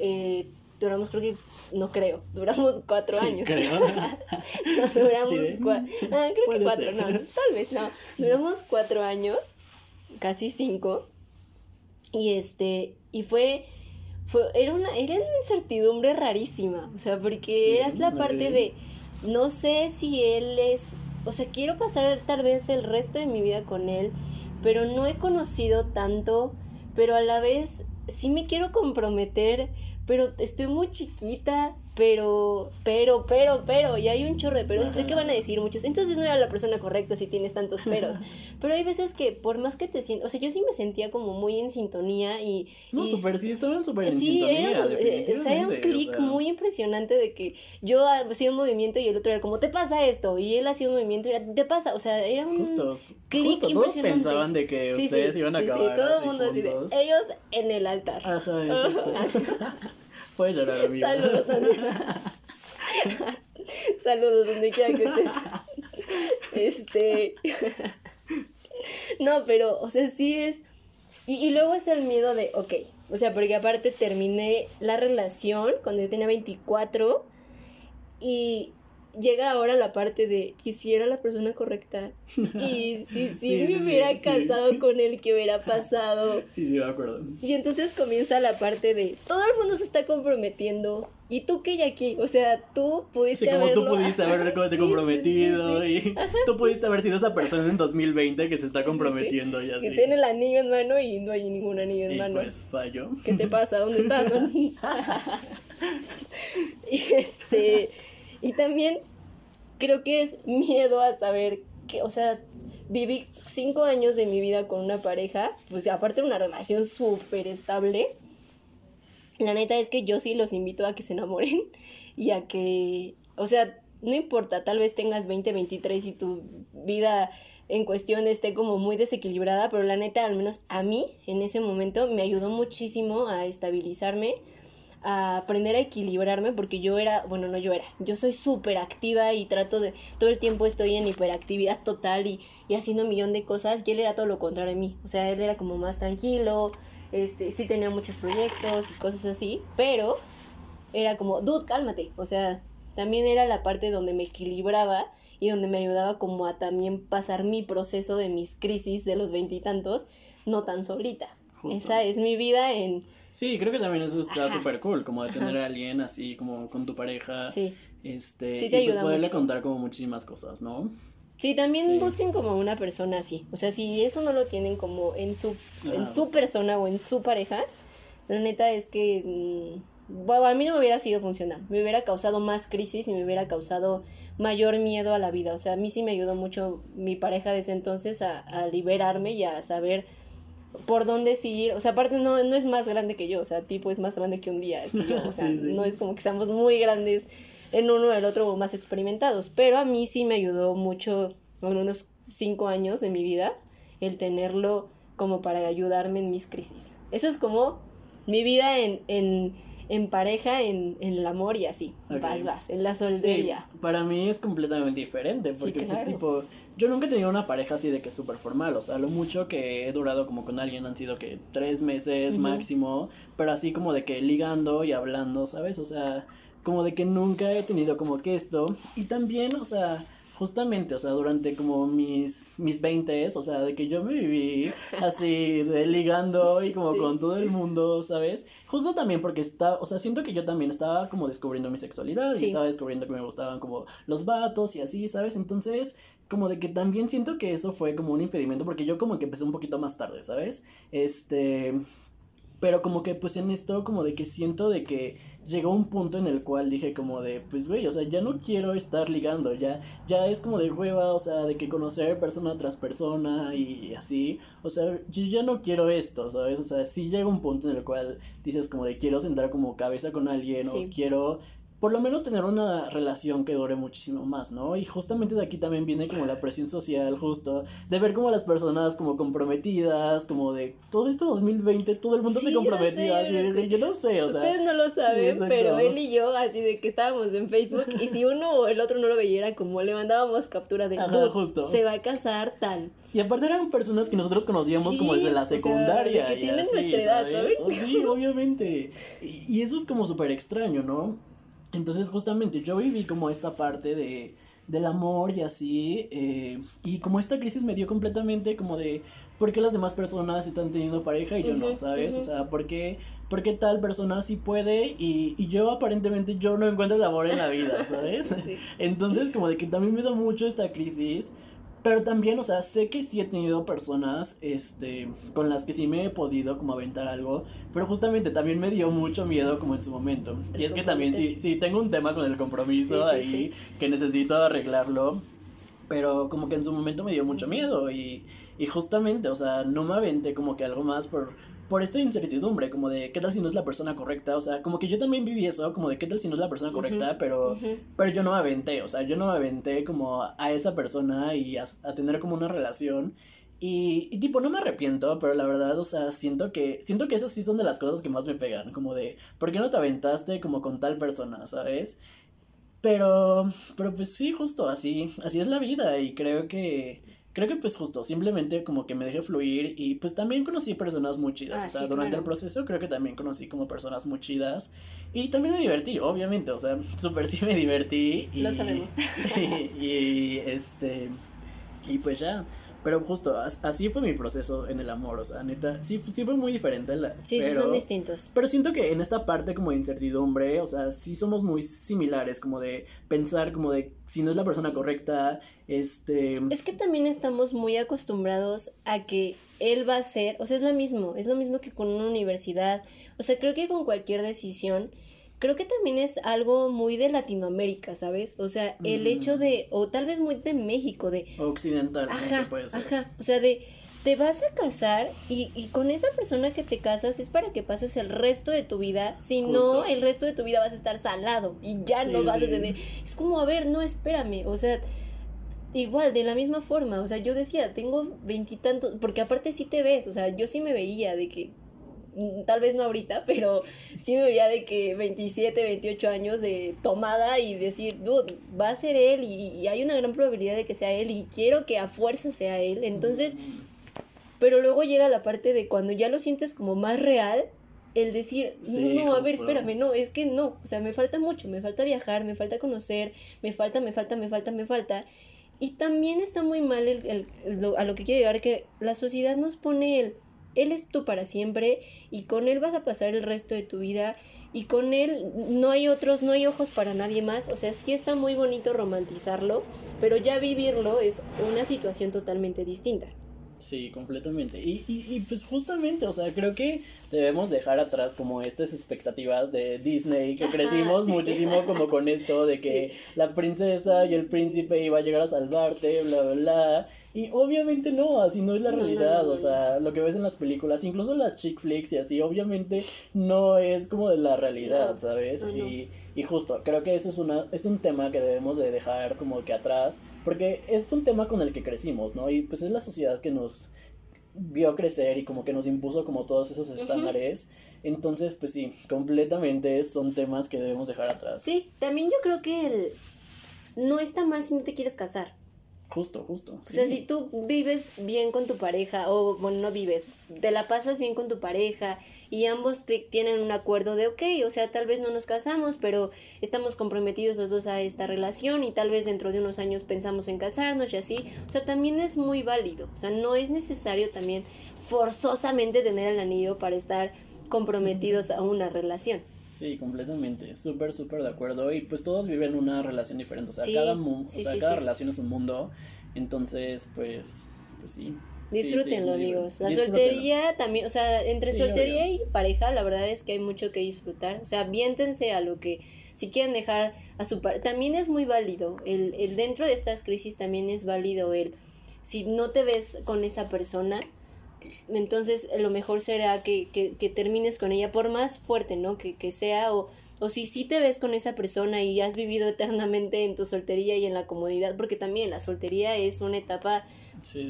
Eh, duramos, creo que, no creo, duramos cuatro años. Creo. No, duramos Sí, ¿eh? cua- ah, creo que cuatro, ser. no, tal vez no. Duramos cuatro años, casi cinco. Y este, y fue, fue era una, era una incertidumbre rarísima. O sea, porque Sí, era la parte de, no sé si él es, o sea, quiero pasar tal vez el resto de mi vida con él, pero no he conocido tanto, pero a la vez sí me quiero comprometer, pero estoy muy chiquita, pero, pero, pero, pero, y hay un chorro de peros, y sé que van a decir muchos, entonces no era la persona correcta si tienes tantos peros, pero hay veces que por más que te sientas, o sea, yo sí me sentía como muy en sintonía y... No, y súper, sí, estaban súper en Sí, sintonía, éramos, eh, o sea, era un clic o sea. muy impresionante de que yo hacía un movimiento y el otro era como, te pasa esto, y él hacía un movimiento y era, te pasa, o sea, era un... Justos. clic Justo, todos pensaban de que Sí, ustedes sí, iban a sí, sí, acabar todo el mundo así de, ellos en el altar. Ajá, exacto. Puedes llorar, amigo. Saludos, amigo. Saludos donde quiera que estés. Este. No, pero, o sea, sí es. Y, y luego es el miedo de, ok, o sea, porque aparte terminé la relación cuando yo tenía 24 y llega ahora la parte de, ¿y si era la persona correcta? Y si, si Sí, me sí, hubiera sí. casado con él, ¿qué hubiera pasado? Sí, sí, me acuerdo. Y entonces comienza la parte de todo el mundo se está comprometiendo. ¿Y tú qué, Jackie? O sea, tú pudiste Sí, como tú haberlo- pudiste comprometido y tú pudiste haber sido esa persona en 2020 que se está comprometiendo y así. Que tiene el anillo en mano y no hay ningún anillo en y mano. pues falló. ¿Qué te pasa? ¿Dónde estás? y este. Y también creo que es miedo a saber que, o sea, viví cinco años de mi vida con una pareja, pues aparte de una relación súper estable. La neta es que yo sí los invito a que se enamoren y a que, o sea, no importa, tal vez tengas 20, 23 y tu vida en cuestión esté como muy desequilibrada, pero la neta, al menos a mí, en ese momento, me ayudó muchísimo a estabilizarme, a aprender a equilibrarme, porque yo era, bueno, no yo era, yo soy súper activa y trato de, todo el tiempo estoy en hiperactividad total y, y haciendo un millón de cosas, y él era todo lo contrario de mí, o sea, él era como más tranquilo, este, sí tenía muchos proyectos y cosas así, pero era como, dude, cálmate, o sea, también era la parte donde me equilibraba y donde me ayudaba como a también pasar mi proceso de mis crisis de los veintitantos, no tan solita. Justo. Esa es mi vida en... Sí, creo que también eso está súper cool, como de tener a alguien así como con tu pareja. Sí. Este, Sí y te pues ayuda poderle mucho. contar como muchísimas cosas, ¿no? Sí, también Sí. busquen como una persona así. O sea, si eso no lo tienen como en su, en su persona o en su pareja, la neta es que mm, bueno, a mí no me hubiera sido funcional. Me hubiera causado más crisis y me hubiera causado mayor miedo a la vida. O sea, a mí sí me ayudó mucho mi pareja de ese entonces a, a liberarme y a saber por dónde seguir. O sea, aparte no, no es más grande que yo. O sea, tipo es más grande que un día que yo. O sea, Sí, sí. no es como que seamos muy grandes en uno del otro o más experimentados. Pero a mí sí me ayudó mucho en unos cinco años de mi vida el tenerlo como para ayudarme en mis crisis. Eso es como mi vida en, en, en pareja, en, en el amor y así. Vas, vas, en la soltería. Sí, para mí es completamente diferente, Sí, porque pues claro. tipo, yo nunca he tenido una pareja así de que súper formal, o sea, lo mucho que he durado como con alguien han sido que tres meses máximo, pero así como de que ligando y hablando, ¿sabes? O sea, como de que nunca he tenido como que esto, y también, o sea, justamente, o sea, durante como mis, mis 20 o sea, de que yo me viví así de ligando y como Sí. con todo el mundo, ¿sabes? Justo también porque está, o sea, siento que yo también estaba como descubriendo mi sexualidad y estaba descubriendo que me gustaban como los vatos y así, ¿sabes? Entonces, como de que también siento que eso fue como un impedimento porque yo como que empecé un poquito más tarde, ¿sabes? Este, pero como que pues en esto como de que siento de que llegó un punto en el cual dije como de pues güey, o sea, ya no quiero estar ligando, ya ya es como de hueva, o sea, de que conocer persona tras persona y así, o sea, yo ya no quiero esto, ¿sabes? O sea, sí llega un punto en el cual dices como de quiero sentar como cabeza con alguien Sí. o quiero por lo menos tener una relación que dure muchísimo más, ¿no? Y justamente de aquí también viene como la presión social, justo, de ver como las personas como comprometidas, como de todo este 2020, todo el mundo Sí, se comprometió, así de, yo no sé, o sea, Ustedes no lo saben, exacto. pero él y yo, así de que estábamos en Facebook, y si uno o el otro no lo veía, como le mandábamos captura de Ajá, "Dude, justo. se va a casar tal. y aparte eran personas que nosotros conocíamos como Sí, desde la o sea, secundaria. de que tienen así, nuestra edad, ¿sabes? Oh, sí, obviamente. Y, y eso es como súper extraño, ¿no? Entonces justamente yo viví como esta parte de del amor y así, eh, y como esta crisis me dio completamente como de por qué las demás personas están teniendo pareja y yo no, ¿sabes? O sea, ¿por qué, por qué tal persona sí puede y, y yo aparentemente yo no encuentro el amor en la vida, ¿sabes? Sí. Entonces, como de que también me da mucho esta crisis. Pero también, o sea, sé que sí he tenido personas, este, con las que sí me he podido como aventar algo, pero justamente también me dio mucho miedo como en su momento. El y es que también sí, sí tengo un tema con el compromiso Sí, sí, ahí que necesito arreglarlo, pero como que en su momento me dio mucho miedo y, y justamente, o sea, no me aventé como que algo más por, por esta incertidumbre, como de qué tal si no es la persona correcta, o sea, como que yo también viví eso, como de qué tal si no es la persona correcta, Ujú, pero... Pero yo no me aventé, o sea, yo no me aventé como a esa persona y a, a tener como una relación. Y, y tipo, no me arrepiento, pero la verdad, o sea, siento que, siento que esas sí son de las cosas que más me pegan, como de, ¿por qué no te aventaste como con tal persona, sabes? Pero, pero pues sí, justo así, así es la vida y creo que, creo que pues justo, simplemente como que me dejé fluir y pues también conocí personas muy chidas, Ah, o sea, sí, durante claro. el proceso creo que también conocí como personas muy chidas y también me divertí, obviamente, o sea, súper sí me divertí y, Lo sabemos. y, y, este, y pues ya, pero justo, as- así fue mi proceso en el amor, o sea, neta, sí, sí fue muy diferente, la, Sí, sí, pero- son distintos. pero siento que en esta parte como de incertidumbre, o sea, sí somos muy similares, como de pensar como de si no es la persona correcta, este... Es que también estamos muy acostumbrados a que él va a ser, o sea, es lo mismo, es lo mismo que con una universidad, o sea, creo que con cualquier decisión, creo que también es algo muy de Latinoamérica, ¿sabes? O sea, el Mm. hecho de, o tal vez muy de México, de, occidental, no se ajá, puede ajá, o sea, de, te vas a casar y, y con esa persona que te casas es para que pases el resto de tu vida, si Justo. no, el resto de tu vida vas a estar salado y ya no vas sí. a tener, es como, a ver, no, espérame, o sea, igual, de la misma forma, o sea, yo decía, tengo veintitantos, porque aparte sí te ves, o sea, yo sí me veía de que, mm, tal vez no ahorita, pero sí me veía de que 27, 28 años de tomada y decir, dude, va a ser él y, y hay una gran probabilidad de que sea él y quiero que a fuerza sea él, entonces, pero luego llega la parte de cuando ya lo sientes como más real, el decir, Sí, no, a ver, espérame, no, es que no, o sea, me falta mucho, me falta viajar, me falta conocer, me falta, me falta, me falta, me falta. Y también está muy mal el, el- el- lo- a lo que quiero llegar, que la sociedad nos pone el, él es tú para siempre y con él vas a pasar el resto de tu vida y con él no hay otros, no hay ojos para nadie más. O sea, sí está muy bonito romantizarlo, pero ya vivirlo es una situación totalmente distinta. Sí, completamente. Y, y, y pues justamente, o sea, creo que debemos dejar atrás como estas expectativas de Disney, que Ajá, crecimos sí. muchísimo como con esto de que la princesa y el príncipe iba a llegar a salvarte, bla, bla, bla. Y obviamente no, así no es la No, no, realidad, no, no, o sea, lo que ves en las películas, incluso las chick flicks y así, obviamente no es como de la realidad, ¿sabes? Y, y justo, creo que eso es, una, es un tema que debemos de dejar como que atrás, porque es un tema con el que crecimos, ¿no? Y pues es la sociedad que nos, vio crecer y como que nos impuso como todos esos estándares. Entonces, pues sí, completamente son temas que debemos dejar atrás. Sí, también yo creo que el... no está mal si no te quieres casar. Justo, justo. O sea, si tú vives bien con tu pareja, o bueno, no vives, te la pasas bien con tu pareja y ambos tienen un acuerdo de, ok, o sea, tal vez no nos casamos, pero estamos comprometidos los dos a esta relación y tal vez dentro de unos años pensamos en casarnos y así, o sea, también es muy válido, o sea, no es necesario también forzosamente tener el anillo para estar comprometidos a una relación. Sí, completamente, súper, súper de acuerdo. Y pues todos viven una relación diferente, o sea, cada, mundo, o sea, cada relación es un mundo, entonces, pues, pues sí. Disfrútenlo, amigos. La soltería también, o sea, entre soltería y pareja, la verdad es que hay mucho que disfrutar. O sea, viéntense a lo que, si quieren dejar a su pareja, también es muy válido. El, el dentro de estas crisis también es válido el, si no te ves con esa persona, entonces lo mejor será que, que, que, termines con ella, por más fuerte, ¿no? Que, que sea, o, o si sí te ves con esa persona y has vivido eternamente en tu soltería y en la comodidad, porque también la soltería es una etapa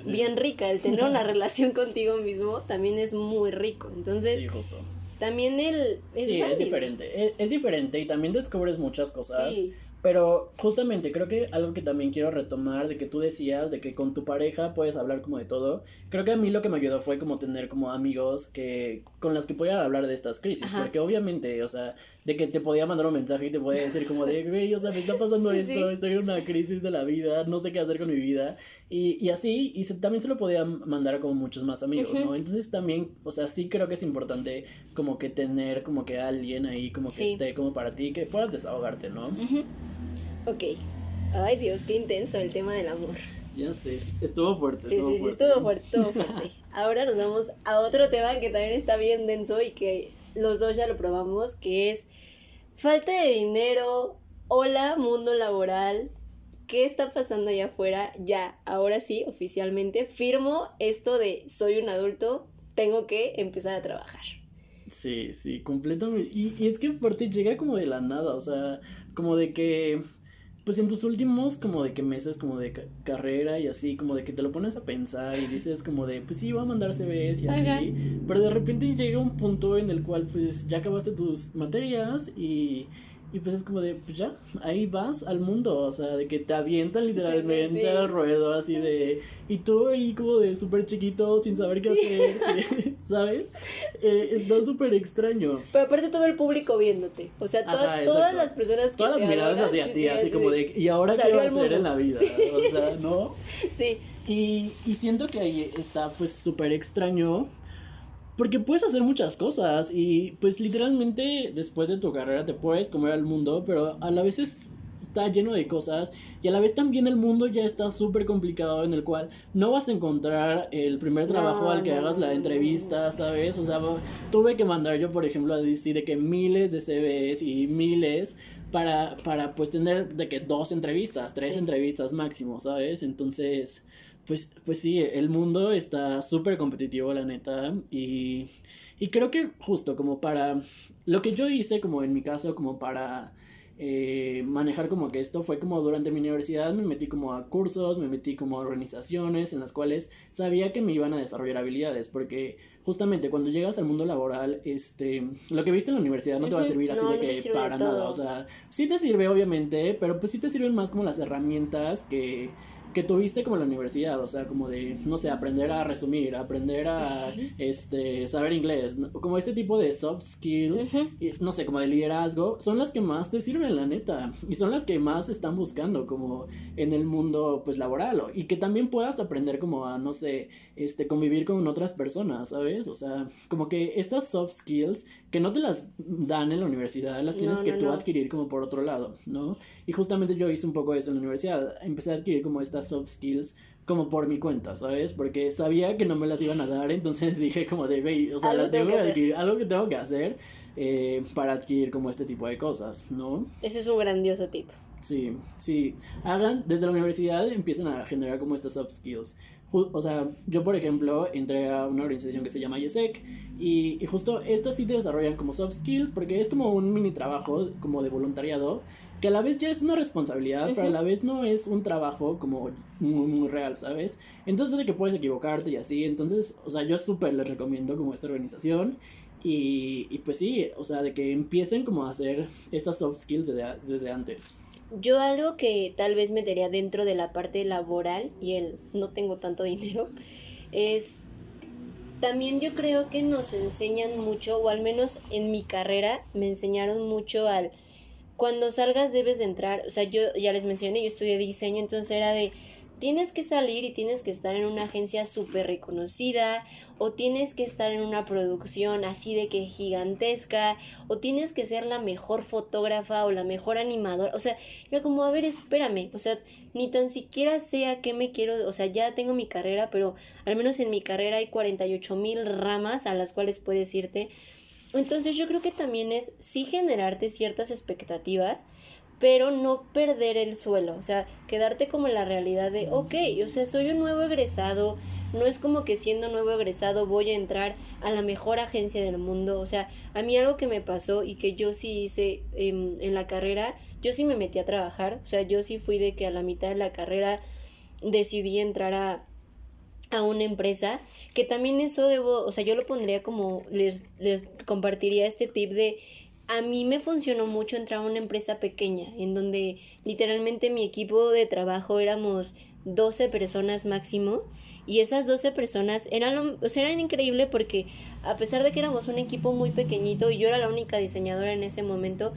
bien rica, el tener una relación contigo mismo también es muy rico, entonces... Sí, justo también el... Es sí, es diferente. Es, diferente y también descubres muchas cosas. Pero justamente creo que algo que también quiero retomar de que tú decías, de que con tu pareja puedes hablar como de todo. Creo que a mí lo que me ayudó fue como tener como amigos que con las que podía hablar de estas crisis. Porque obviamente, o sea, de que te podía mandar un mensaje y te podía decir como de, güey, o sea, me está pasando esto, estoy en una crisis de la vida, no sé qué hacer con mi vida. Y, y así, y también se lo podía mandar como muchos más amigos, ¿no? Entonces también, o sea, sí creo que es importante como que tener como que alguien ahí como que esté como para ti, que puedas desahogarte, ¿no? Ok. Ay Dios, qué intenso el tema del amor. Ya sé, estuvo fuerte. Sí, sí, sí, estuvo fuerte, estuvo fuerte. Ahora nos vamos a otro tema que también está bien denso y que los dos ya lo probamos, que es falta de dinero, hola mundo laboral, ¿qué está pasando allá afuera? Ya, ahora sí, oficialmente firmo esto de soy un adulto, tengo que empezar a trabajar. Sí, sí, completamente. Y, y es que aparte llega como de la nada, o sea, como de que pues en tus últimos como de que meses como de carrera y así, como de que te lo pones a pensar y dices como de, pues sí, voy a mandar CVs y así, pero de repente llega un punto en el cual pues ya acabaste tus materias y y pues es como de, pues ya, ahí vas al mundo, o sea, de que te avientan literalmente al ruedo, así de, y tú ahí como de súper chiquito, sin saber qué hacer, ¿sabes? Eh, está súper extraño. Pero aparte todo el público viéndote, o sea, todas las personas que Todas las miradas hacia ti, así como de, ¿y ahora qué vas a hacer en la vida? O sea, ¿no? Sí. Y, y siento que ahí está pues súper extraño porque puedes hacer muchas cosas y pues literalmente después de tu carrera te puedes comer al mundo, pero a la vez está lleno de cosas y a la vez también el mundo ya está súper complicado en el cual no vas a encontrar el primer trabajo al que hagas la entrevista, ¿sabes? O sea, tuve que mandar yo, por ejemplo, a decir de que miles de CVs y miles para, para pues tener de que dos entrevistas, tres entrevistas máximo, ¿sabes? Entonces pues, pues sí, el mundo está súper competitivo, la neta. Y, y creo que justo como para... Lo que yo hice como en mi caso, como para... Eh, manejar como que esto fue como durante mi universidad me metí como a cursos, me metí como a organizaciones en las cuales sabía que me iban a desarrollar habilidades porque justamente cuando llegas al mundo laboral, este, lo que viste en la universidad no te va a servir así de que para nada, o sea, sí te sirve obviamente, pero pues sí te sirven más como las herramientas que que tuviste como en la universidad, o sea, como de, no sé, aprender a resumir, aprender a, este, saber inglés, como este tipo de soft skills, no sé, como de liderazgo, son las que más te sirven, la neta, y son las que más están buscando como en el mundo, pues, laboral, y que también puedas aprender como a, no sé, este, convivir con otras personas, ¿sabes? O sea, como que estas soft skills que no te las dan en la universidad, las tienes que tú adquirir como por otro lado, ¿no? Y justamente yo hice un poco eso en la universidad, empecé a adquirir como estas soft skills como por mi cuenta, ¿sabes? Porque sabía que no me las iban a dar, entonces dije como de, o sea, las tengo que adquirir, algo que tengo que hacer eh, para adquirir como este tipo de cosas, ¿no? Ese es un grandioso tip. Sí, sí. Hagan, desde la universidad empiezan a generar como estos soft skills. O sea, yo por ejemplo entré a una organización que se llama YESEC y, y justo estos sí te desarrollan como soft skills porque es como un mini trabajo como de voluntariado que a la vez ya es una responsabilidad, pero a la vez no es un trabajo como muy, muy real, ¿sabes? Entonces de que puedes equivocarte y así, entonces, o sea, yo súper les recomiendo como esta organización y, y, pues sí, o sea, de que empiecen como a hacer estas soft skills desde, desde antes. Yo algo que tal vez metería dentro de la parte laboral y el no tengo tanto dinero es también yo creo que nos enseñan mucho, o al menos en mi carrera me enseñaron mucho al cuando salgas debes de entrar, o sea, yo ya les mencioné, yo estudié diseño, entonces era de tienes que salir y tienes que estar en una agencia súper reconocida o tienes que estar en una producción así de que gigantesca o tienes que ser la mejor fotógrafa o la mejor animadora, o sea, ya como, a ver, espérame, o sea, ni tan siquiera sé a qué me quiero, o sea, ya tengo mi carrera, pero al menos en mi carrera hay 48 mil ramas a las cuales puedes irte. Entonces yo creo que también es sí generarte ciertas expectativas, pero no perder el suelo, o sea, quedarte como en la realidad de, ok, o sea, soy un nuevo egresado, no es como que siendo nuevo egresado voy a entrar a la mejor agencia del mundo, o sea, a mí algo que me pasó y que yo sí hice en la carrera, yo sí me metí a trabajar, o sea, yo sí fui de que a la mitad de la carrera decidí entrar a, a una empresa, que también eso debo, o sea, yo lo pondría como, les, les compartiría este tip de a mí me funcionó mucho entrar a una empresa pequeña, en donde literalmente mi equipo de trabajo éramos 12 personas máximo. Y esas 12 personas eran, o sea, eran increíble porque a pesar de que éramos un equipo muy pequeñito y yo era la única diseñadora en ese momento,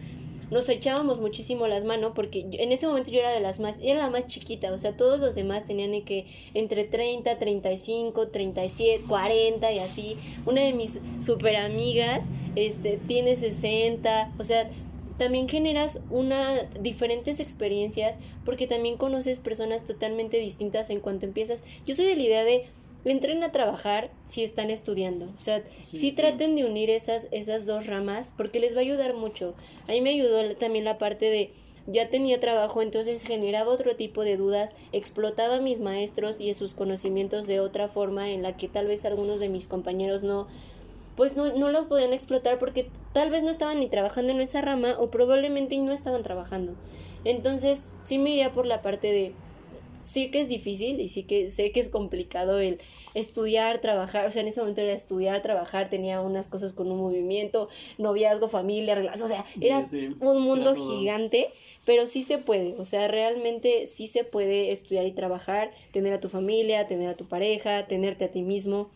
nos echábamos muchísimo las manos porque en ese momento yo era de las más, era la más chiquita, o sea, todos los demás tenían que entre 30, 35, 37, 40 y así. Una de mis super amigas este tiene 60, o sea, también generas una diferentes experiencias porque también conoces personas totalmente distintas en cuanto empiezas. Yo soy de la idea de entren a trabajar si están estudiando. O sea, sí, traten de unir esas, esas dos ramas porque les va a ayudar mucho. A mí me ayudó también la parte de ya tenía trabajo, entonces generaba otro tipo de dudas, explotaba a mis maestros y sus conocimientos de otra forma en la que tal vez algunos de mis compañeros no pues no, no los podían explotar porque tal vez no estaban ni trabajando en esa rama o probablemente no estaban trabajando. Entonces, sí me iría por la parte de sí que es difícil y sí que sé que es complicado el estudiar, trabajar, o sea, en ese momento era estudiar, trabajar, tenía unas cosas con un movimiento, noviazgo, familia, relaciones, o sea, era un mundo gigante, pero sí se puede, o sea, realmente sí se puede estudiar y trabajar, tener a tu familia, tener a tu pareja, tenerte a ti mismo.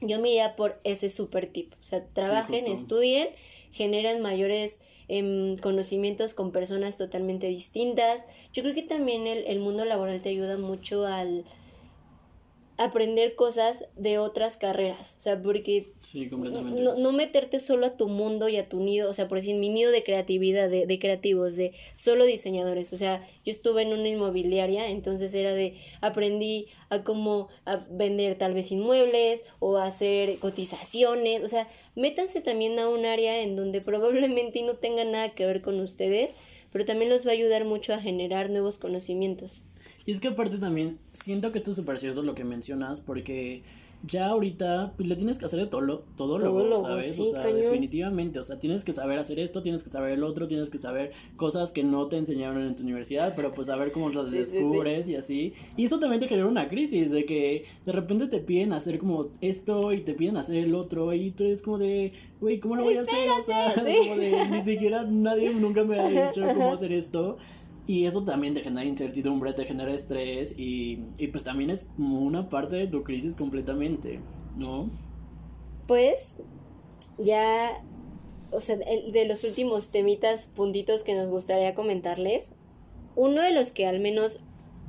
Yo me iría por ese super tip, o sea, trabajen, estudien, generan mayores Em, conocimientos con personas totalmente distintas. Yo creo que también el, el mundo laboral te ayuda mucho al aprender cosas de otras carreras, o sea, porque No, no, meterte solo a tu mundo y a tu nido, o sea, por decir, mi nido de creatividad, de, de, creativos, de solo diseñadores, o sea, yo estuve en una inmobiliaria, entonces era de, aprendí a cómo a vender tal vez inmuebles o a hacer cotizaciones, o sea, métanse también a un área en donde probablemente no tenga nada que ver con ustedes, pero también los va a ayudar mucho a generar nuevos conocimientos. Y es que aparte también siento que esto es súper cierto lo que mencionas, porque ya ahorita pues le tienes que hacer de todo, todo, lo, ¿sabes? o sea, definitivamente, o sea, tienes que saber hacer esto, tienes que saber el otro, tienes que saber cosas que no te enseñaron en tu universidad, pero pues saber cómo las descubres y así. Y eso también te genera una crisis de que de repente te piden hacer como esto y te piden hacer el otro y tú eres como de, güey, ¿cómo lo voy a hacer? O sea, como de, ni siquiera nadie nunca me ha dicho cómo hacer esto. Y eso también te genera incertidumbre, te genera estrés y, y pues también es una parte de tu crisis completamente, ¿no? Pues ya, o sea, de los últimos temitas, puntitos que nos gustaría comentarles, uno de los que al menos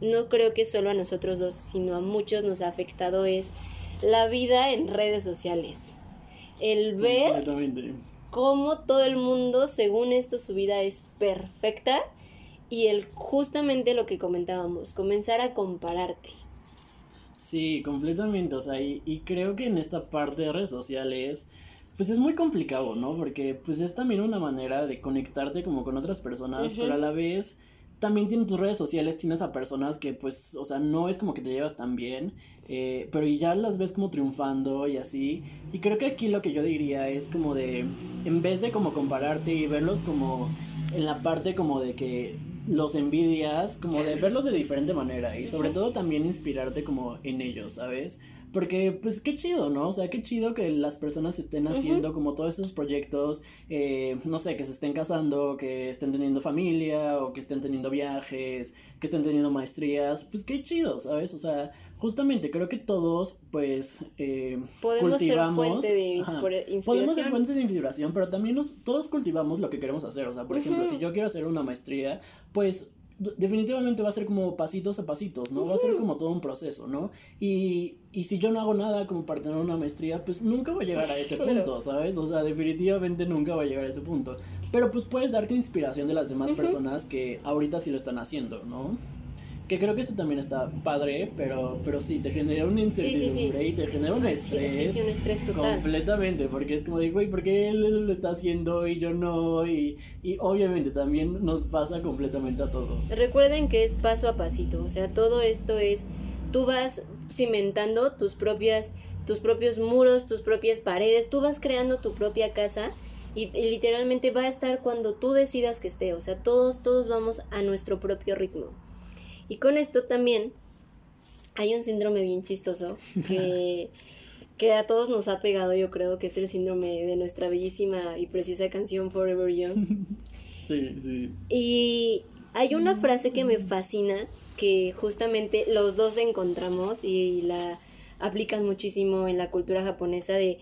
no creo que solo a nosotros dos, sino a muchos nos ha afectado es la vida en redes sociales. El ver cómo todo el mundo, según esto, su vida es perfecta y el justamente lo que comentábamos, comenzar a compararte. Sí, completamente, o sea, y, creo que en esta parte de redes sociales, pues es muy complicado, ¿no? Porque pues es también una manera de conectarte como con otras personas, pero a la vez también tienes tus redes sociales, tienes a personas que pues, o sea, no es como que te llevas tan bien, eh, pero ya las ves como triunfando y así. Y creo que aquí lo que yo diría es como de, en vez de como compararte y verlos como en la parte como de que los envidias, como de verlos de diferente manera y sobre todo también inspirarte como en ellos, ¿sabes? Porque, pues, qué chido, ¿no? O sea, qué chido que las personas estén haciendo como todos esos proyectos, eh, no sé, que se estén casando, que estén teniendo familia, o que estén teniendo viajes, que estén teniendo maestrías. Pues qué chido, ¿sabes? O sea, justamente creo que todos, pues, eh, podemos cultivamos. Ser fuente de inspiración. podemos ser fuente de inspiración, pero también nos, todos cultivamos lo que queremos hacer. O sea, por ejemplo, si yo quiero hacer una maestría, pues definitivamente va a ser como pasitos a pasitos, ¿no? Va a ser como todo un proceso, ¿no? Y, y si yo no hago nada como para tener una maestría, pues nunca voy a llegar a ese punto, ¿sabes? O sea, definitivamente nunca voy a llegar a ese punto. Pero pues puedes darte inspiración de las demás personas que ahorita sí lo están haciendo, ¿no? Que creo que eso también está padre, pero, pero sí, te genera una incertidumbre y te genera un estrés. Un estrés total. Completamente, porque es como de, güey, ¿por qué él lo está haciendo y yo no? Y, y obviamente también nos pasa completamente a todos. Recuerden que es paso a pasito, o sea, todo esto es, tú vas cimentando tus propias, tus propios muros, tus propias paredes, tú vas creando tu propia casa. Y, y, literalmente va a estar cuando tú decidas que esté, o sea, todos, todos vamos a nuestro propio ritmo. Y con esto también hay un síndrome bien chistoso que, que a todos nos ha pegado, yo creo, que es el síndrome de nuestra bellísima y preciosa canción Forever Young. Sí, sí. Y hay una frase que me fascina, que justamente los dos encontramos y la aplican muchísimo en la cultura japonesa de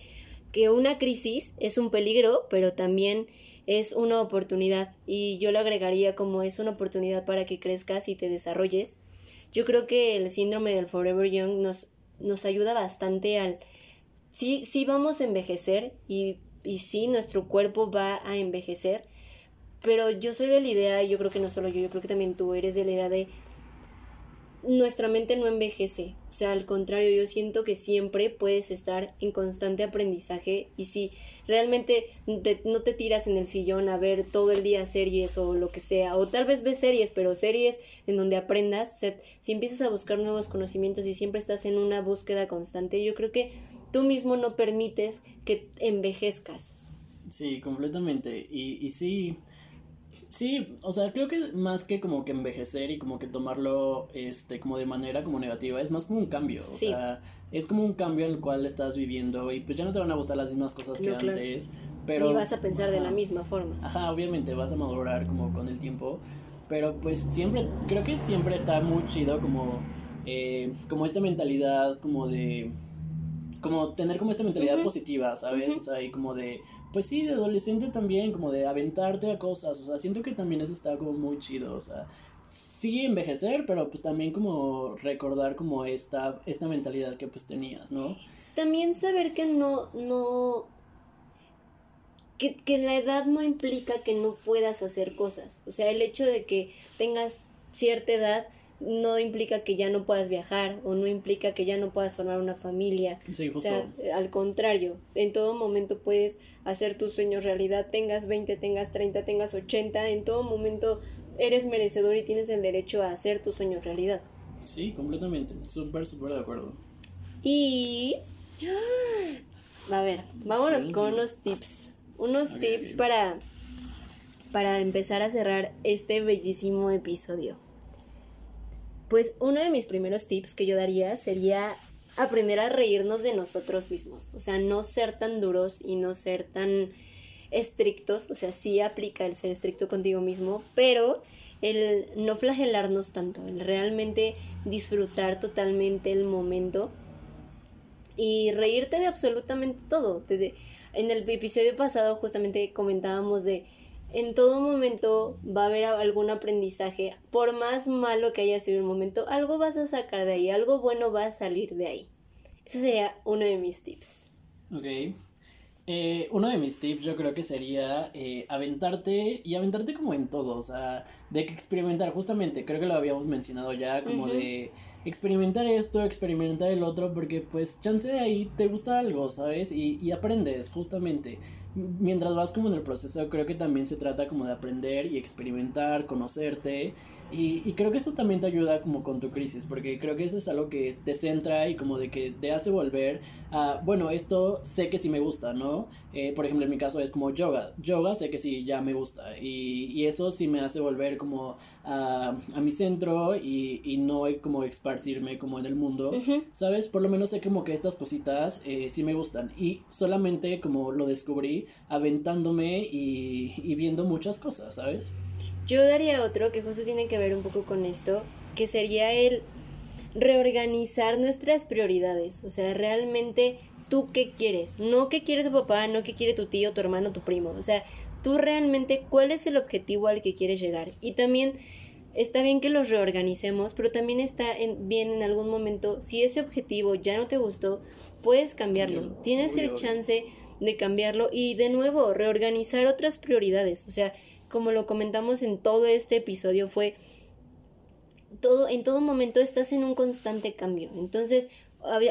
que una crisis es un peligro, pero también es una oportunidad y yo lo agregaría como es una oportunidad para que crezcas y te desarrolles. Yo creo que el síndrome del Forever Young nos, nos ayuda bastante al... Sí, sí vamos a envejecer y, y sí, nuestro cuerpo va a envejecer, pero yo soy de la idea, y yo creo que no solo yo, yo creo que también tú eres de la idea de nuestra mente no envejece. O sea, al contrario, yo siento que siempre puedes estar en constante aprendizaje y si realmente no te tiras en el sillón a ver todo el día series o lo que sea, o tal vez ves series, pero series en donde aprendas, o sea, si empiezas a buscar nuevos conocimientos y siempre estás en una búsqueda constante, yo creo que tú mismo no permites que envejezcas. Sí, completamente. Y, y sí, Sí, o sea, creo que más que como que envejecer y como que tomarlo este como de manera como negativa, es más como un cambio, o sea, es como un cambio en el cual estás viviendo y pues ya no te van a gustar las mismas cosas que antes, pero ni vas a pensar de la misma forma. Ajá, obviamente vas a madurar como con el tiempo, pero pues siempre creo que siempre está muy chido como eh, como esta mentalidad como de como tener como esta mentalidad positiva, ¿sabes? O sea, y como de pues sí, de adolescente también, como de aventarte a cosas, o sea, siento que también eso está como muy chido, o sea, sí envejecer, pero pues también como recordar como esta, esta mentalidad que pues tenías, ¿no? También saber que no, no, que, que la edad no implica que no puedas hacer cosas, o sea, el hecho de que tengas cierta edad no implica que ya no puedas viajar o no implica que ya no puedas formar una familia. Sí, O sea, al contrario, en todo momento puedes hacer tus sueños realidad, tengas 20, tengas 30, tengas 80, en todo momento eres merecedor y tienes el derecho a hacer tus sueños realidad. Sí, completamente, súper, súper de acuerdo. Y... A ver, vámonos con unos tips. Unos tips para para empezar a cerrar este bellísimo episodio. Pues uno de mis primeros tips que yo daría sería aprender a reírnos de nosotros mismos, o sea, no ser tan duros y no ser tan estrictos, o sea, sí aplica el ser estricto contigo mismo, pero el no flagelarnos tanto, el realmente disfrutar totalmente el momento y reírte de absolutamente todo. en el episodio pasado justamente comentábamos de en todo momento va a haber algún aprendizaje, por más malo que haya sido el momento, algo vas a sacar de ahí, algo bueno va a salir de ahí. Ese sería uno de mis tips. Ok. eh, uno de mis tips yo creo que sería eh, aventarte y aventarte como en todo, o sea, de que experimentar, justamente, creo que lo habíamos mencionado ya, como de experimentar esto, experimentar el otro, porque pues chance ahí te gusta algo, ¿sabes? Y, y aprendes, justamente mientras vas como en el proceso, creo que también se trata como de aprender y experimentar, conocerte. Y, y, creo que eso también te ayuda como con tu crisis, porque creo que eso es algo que te centra y como de que te hace volver a, bueno, esto sé que sí me gusta, ¿no? Eh, por ejemplo, en mi caso es como yoga. Yoga sé que sí ya me gusta y, y eso sí me hace volver como a, a mi centro y, y, no como esparcirme como en el mundo, ¿sabes? Por lo menos sé como que estas cositas eh, sí me gustan y solamente como lo descubrí aventándome y, y viendo muchas cosas, ¿sabes? Yo daría otro que justo tiene que ver un poco con esto, que sería el reorganizar nuestras prioridades. O sea, realmente tú qué quieres. No qué quiere tu papá, no qué quiere tu tío, tu hermano, tu primo. O sea, tú realmente cuál es el objetivo al que quieres llegar. Y también está bien que los reorganicemos, pero también está bien en algún momento, si ese objetivo ya no te gustó, puedes cambiarlo. Tienes el chance de cambiarlo y de nuevo reorganizar otras prioridades. O sea, como lo comentamos en todo este episodio, fue todo, en todo momento estás en un constante cambio. Entonces,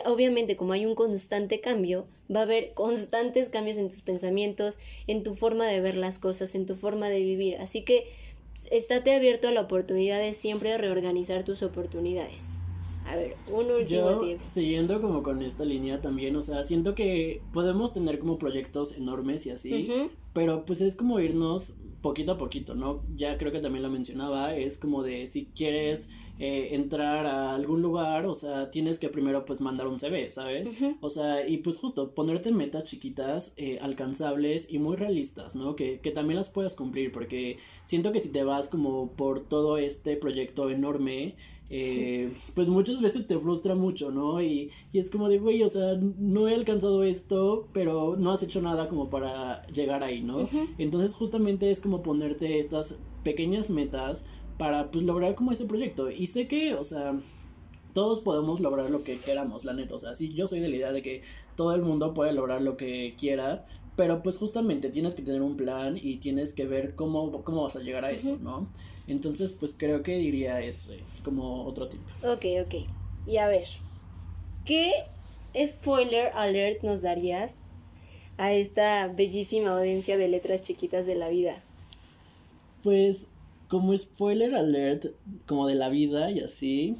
obviamente, como hay un constante cambio, va a haber constantes cambios en tus pensamientos, en tu forma de ver las cosas, en tu forma de vivir. Así que estate abierto a la oportunidad de siempre reorganizar tus oportunidades. A ver, un último Yo, Siguiendo como con esta línea también, o sea, siento que podemos tener como proyectos enormes y así, pero pues es como irnos poquito a poquito, ¿no? Ya creo que también lo mencionaba, es como de si quieres eh, entrar a algún lugar, o sea, tienes que primero pues mandar un CV, ¿sabes? O sea, y pues justo ponerte metas chiquitas, eh, alcanzables y muy realistas, ¿no? Que, que también las puedas cumplir, porque siento que si te vas como por todo este proyecto enorme, eh, pues muchas veces te frustra mucho, ¿no? Y, y es como de, güey, o sea, no he alcanzado esto, pero no has hecho nada como para llegar ahí, ¿no? Entonces justamente es como ponerte estas pequeñas metas para pues lograr como ese proyecto. Y sé que, o sea, todos podemos lograr lo que queramos, la neta. O sea, sí, yo soy de la idea de que todo el mundo puede lograr lo que quiera, pero pues justamente tienes que tener un plan y tienes que ver cómo, cómo vas a llegar a eso, ¿no? Entonces, pues creo que diría ese como otro tipo. Ok, ok. Y a ver, ¿qué spoiler alert nos darías a esta bellísima audiencia de letras chiquitas de la vida? Pues como spoiler alert, como de la vida y así,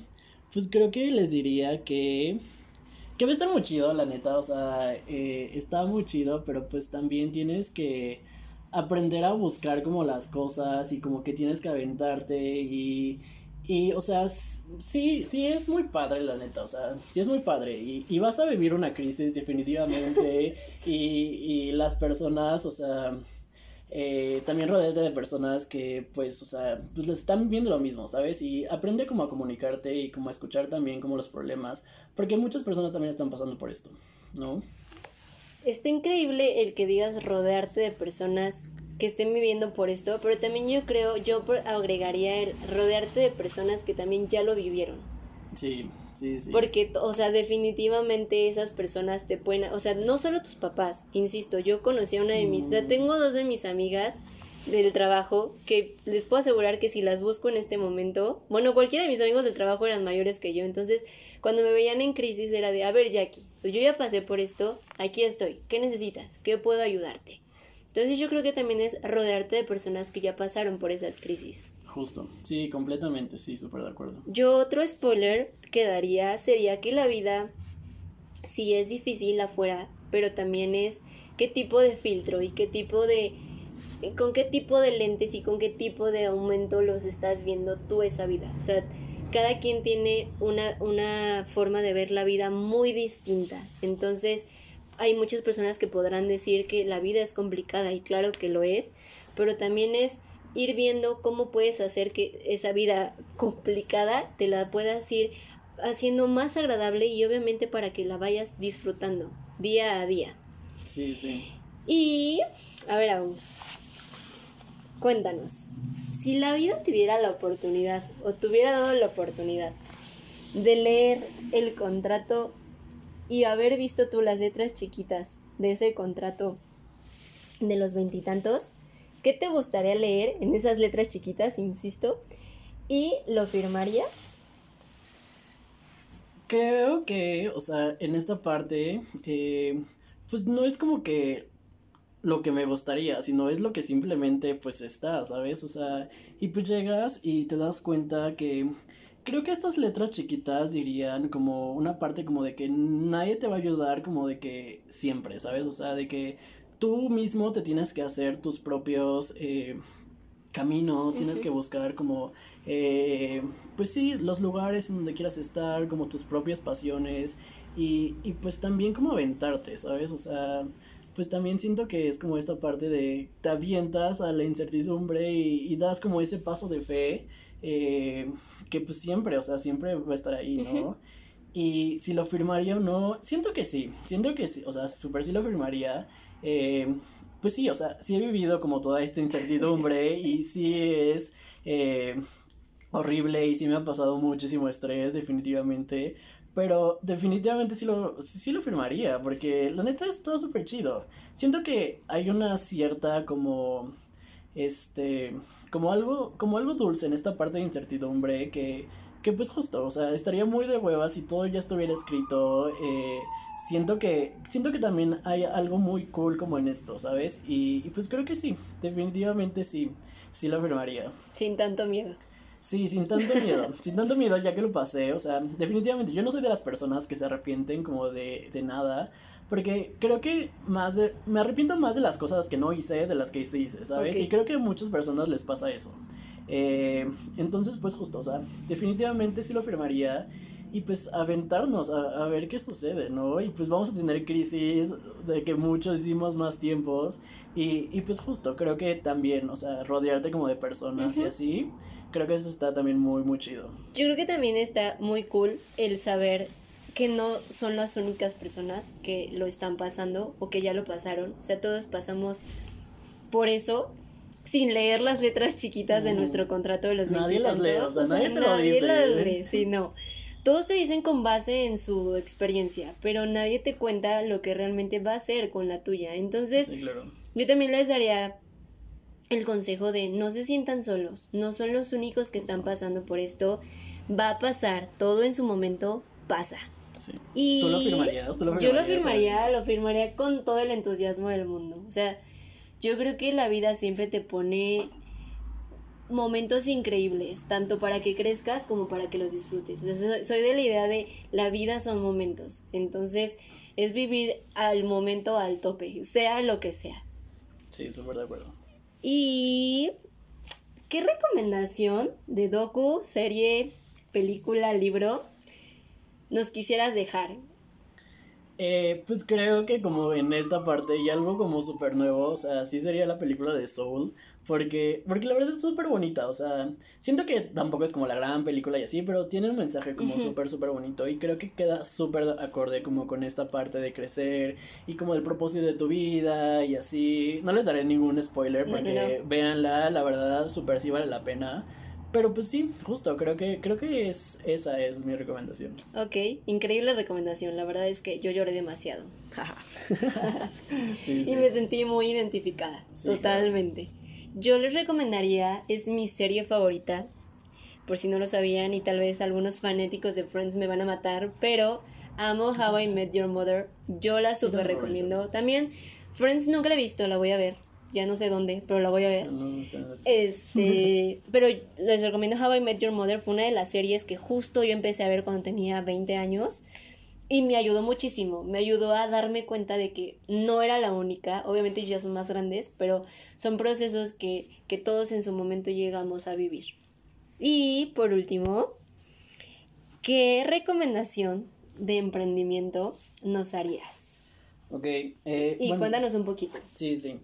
pues creo que les diría que que va a estar muy chido, la neta, o sea, eh, está muy chido, pero pues también tienes que aprender a buscar como las cosas y como que tienes que aventarte y, y o sea, sí, sí es muy padre, la neta, o sea, sí es muy padre y, y vas a vivir una crisis definitivamente y, y las personas, o sea eh, también rodearte de personas que, pues, o sea, pues les están viendo lo mismo, ¿sabes? Y aprende como a comunicarte y como a escuchar también como los problemas, porque muchas personas también están pasando por esto, ¿no? Está increíble el que digas rodearte de personas que estén viviendo por esto, pero también yo creo, yo agregaría el rodearte de personas que también ya lo vivieron. Sí. Porque, o sea, definitivamente esas personas te pueden, o sea, no solo tus papás, insisto, yo conocí a una de mis, o sea, mm. tengo dos de mis amigas del trabajo que les puedo asegurar que si las busco en este momento, bueno, cualquiera de mis amigos del trabajo eran mayores que yo, entonces cuando me veían en crisis era de, a ver, Jackie, pues yo ya pasé por esto, aquí estoy, ¿qué necesitas? ¿Qué puedo ayudarte? Entonces yo creo que también es rodearte de personas que ya pasaron por esas crisis. Justo, sí, completamente, sí, súper de acuerdo. Yo otro spoiler que daría sería que la vida sí es difícil afuera, pero también es qué tipo de filtro y qué tipo de con qué tipo de lentes y con qué tipo de aumento los estás viendo tú esa vida. O sea, cada quien tiene una, una forma de ver la vida muy distinta. Entonces, hay muchas personas que podrán decir que la vida es complicada y claro que lo es, pero también es ir viendo cómo puedes hacer que esa vida complicada te la puedas ir haciendo más agradable y obviamente para que la vayas disfrutando día a día. Sí, sí. Y, a ver, vamos. Cuéntanos, si la vida te diera la oportunidad o te hubiera dado la oportunidad de leer el contrato y haber visto tú las letras chiquitas de ese contrato de los veintitantos, ¿qué te gustaría leer en esas letras chiquitas, insisto? ¿Y lo firmarías? Creo que, o sea, en esta parte, eh, pues no es como que lo que me gustaría, sino es lo que simplemente pues está, ¿sabes? O sea, y pues llegas y te das cuenta que creo que estas letras chiquitas dirían como una parte como de que nadie te va a ayudar como de que siempre, ¿sabes? O sea, de que tú mismo te tienes que hacer tus propios eh, caminos, tienes que buscar como, eh, pues sí, los lugares en donde quieras estar, como tus propias pasiones y, y pues también como aventarte, ¿sabes? O sea, pues también siento que es como esta parte de te avientas a la incertidumbre y, das como ese paso de fe eh, que pues siempre, o sea, siempre va a estar ahí, ¿no? Y si lo firmaría o no, siento que sí, siento que sí, o sea, súper sí lo firmaría. Eh, pues sí, o sea, sí he vivido como toda esta incertidumbre y sí es eh, horrible y sí me ha pasado muchísimo estrés, definitivamente. Pero definitivamente sí lo, sí, lo firmaría, porque la neta está súper chido. Siento que hay una cierta como, este, como algo, como algo dulce en esta parte de incertidumbre que, que pues justo, o sea, estaría muy de hueva si todo ya estuviera escrito. Eh, siento que, siento que también hay algo muy cool como en esto, ¿sabes? Y, y pues creo que sí, definitivamente sí, sí lo firmaría. Sin tanto miedo. Sí, sin tanto miedo, sin tanto miedo ya que lo pasé, o sea, definitivamente yo no soy de las personas que se arrepienten como de, de nada, porque creo que más de, me arrepiento más de las cosas que no hice de las que hice, ¿sabes? Y creo que a muchas personas les pasa eso. Eh, entonces, pues justo, o sea, definitivamente sí lo firmaría y pues aventarnos a, a, ver qué sucede, ¿no? Y pues vamos a tener crisis de que muchos hicimos más tiempos y, y pues justo, creo que también, o sea, rodearte como de personas y así creo que eso está también muy, muy chido. Yo creo que también está muy cool el saber que no son las únicas personas que lo están pasando o que ya lo pasaron. O sea, todos pasamos por eso sin leer las letras chiquitas de nuestro contrato de los Nadie las lee, o sea, nadie te lo dice. Las lee, sí, no. Todos te dicen con base en su experiencia, pero nadie te cuenta lo que realmente va a ser con la tuya. Entonces, yo también les daría el consejo de no se sientan solos, no son los únicos que están pasando por esto, va a pasar, todo en su momento pasa. Sí. Y ¿Tú lo firmarías? yo lo firmaría, lo firmaría con todo el entusiasmo del mundo. O sea, yo creo que la vida siempre te pone momentos increíbles, tanto para que crezcas como para que los disfrutes. O sea, soy de la idea de la vida son momentos. Entonces, es vivir al momento al tope, sea lo que sea. Sí, súper de acuerdo. ¿Y qué recomendación de docu, serie, película, libro nos quisieras dejar? Eh, pues creo que como en esta parte y algo como súper nuevo, o sea, sí sería la película de Soul, porque, porque la verdad es súper bonita, o sea, siento que tampoco es como la gran película y así, pero tiene un mensaje como súper, súper bonito y creo que queda súper acorde como con esta parte de crecer y como el propósito de tu vida y así. No les daré ningún spoiler porque véanla, la verdad, súper sí vale la pena. Pero pues sí, justo, creo que, creo que es, esa es mi recomendación. Ok, increíble recomendación, la verdad es que yo lloré demasiado. Y me sentí muy identificada, totalmente. Yo les recomendaría, es mi serie favorita, por si no lo sabían y tal vez algunos fanáticos de Friends me van a matar, pero amo How I Met Your Mother, yo la super recomiendo. También Friends nunca la he visto, la voy a ver, ya no sé dónde, pero la voy a ver. Este, pero les recomiendo How I Met Your Mother, fue una de las series que justo yo empecé a ver cuando tenía 20 años y me ayudó muchísimo, me ayudó a darme cuenta de que no era la única, obviamente ya son más grandes, pero son procesos que, que todos en su momento llegamos a vivir. Y por último, ¿qué recomendación de emprendimiento nos harías? Ok. Eh, y cuéntanos un poquito. Sí, sí.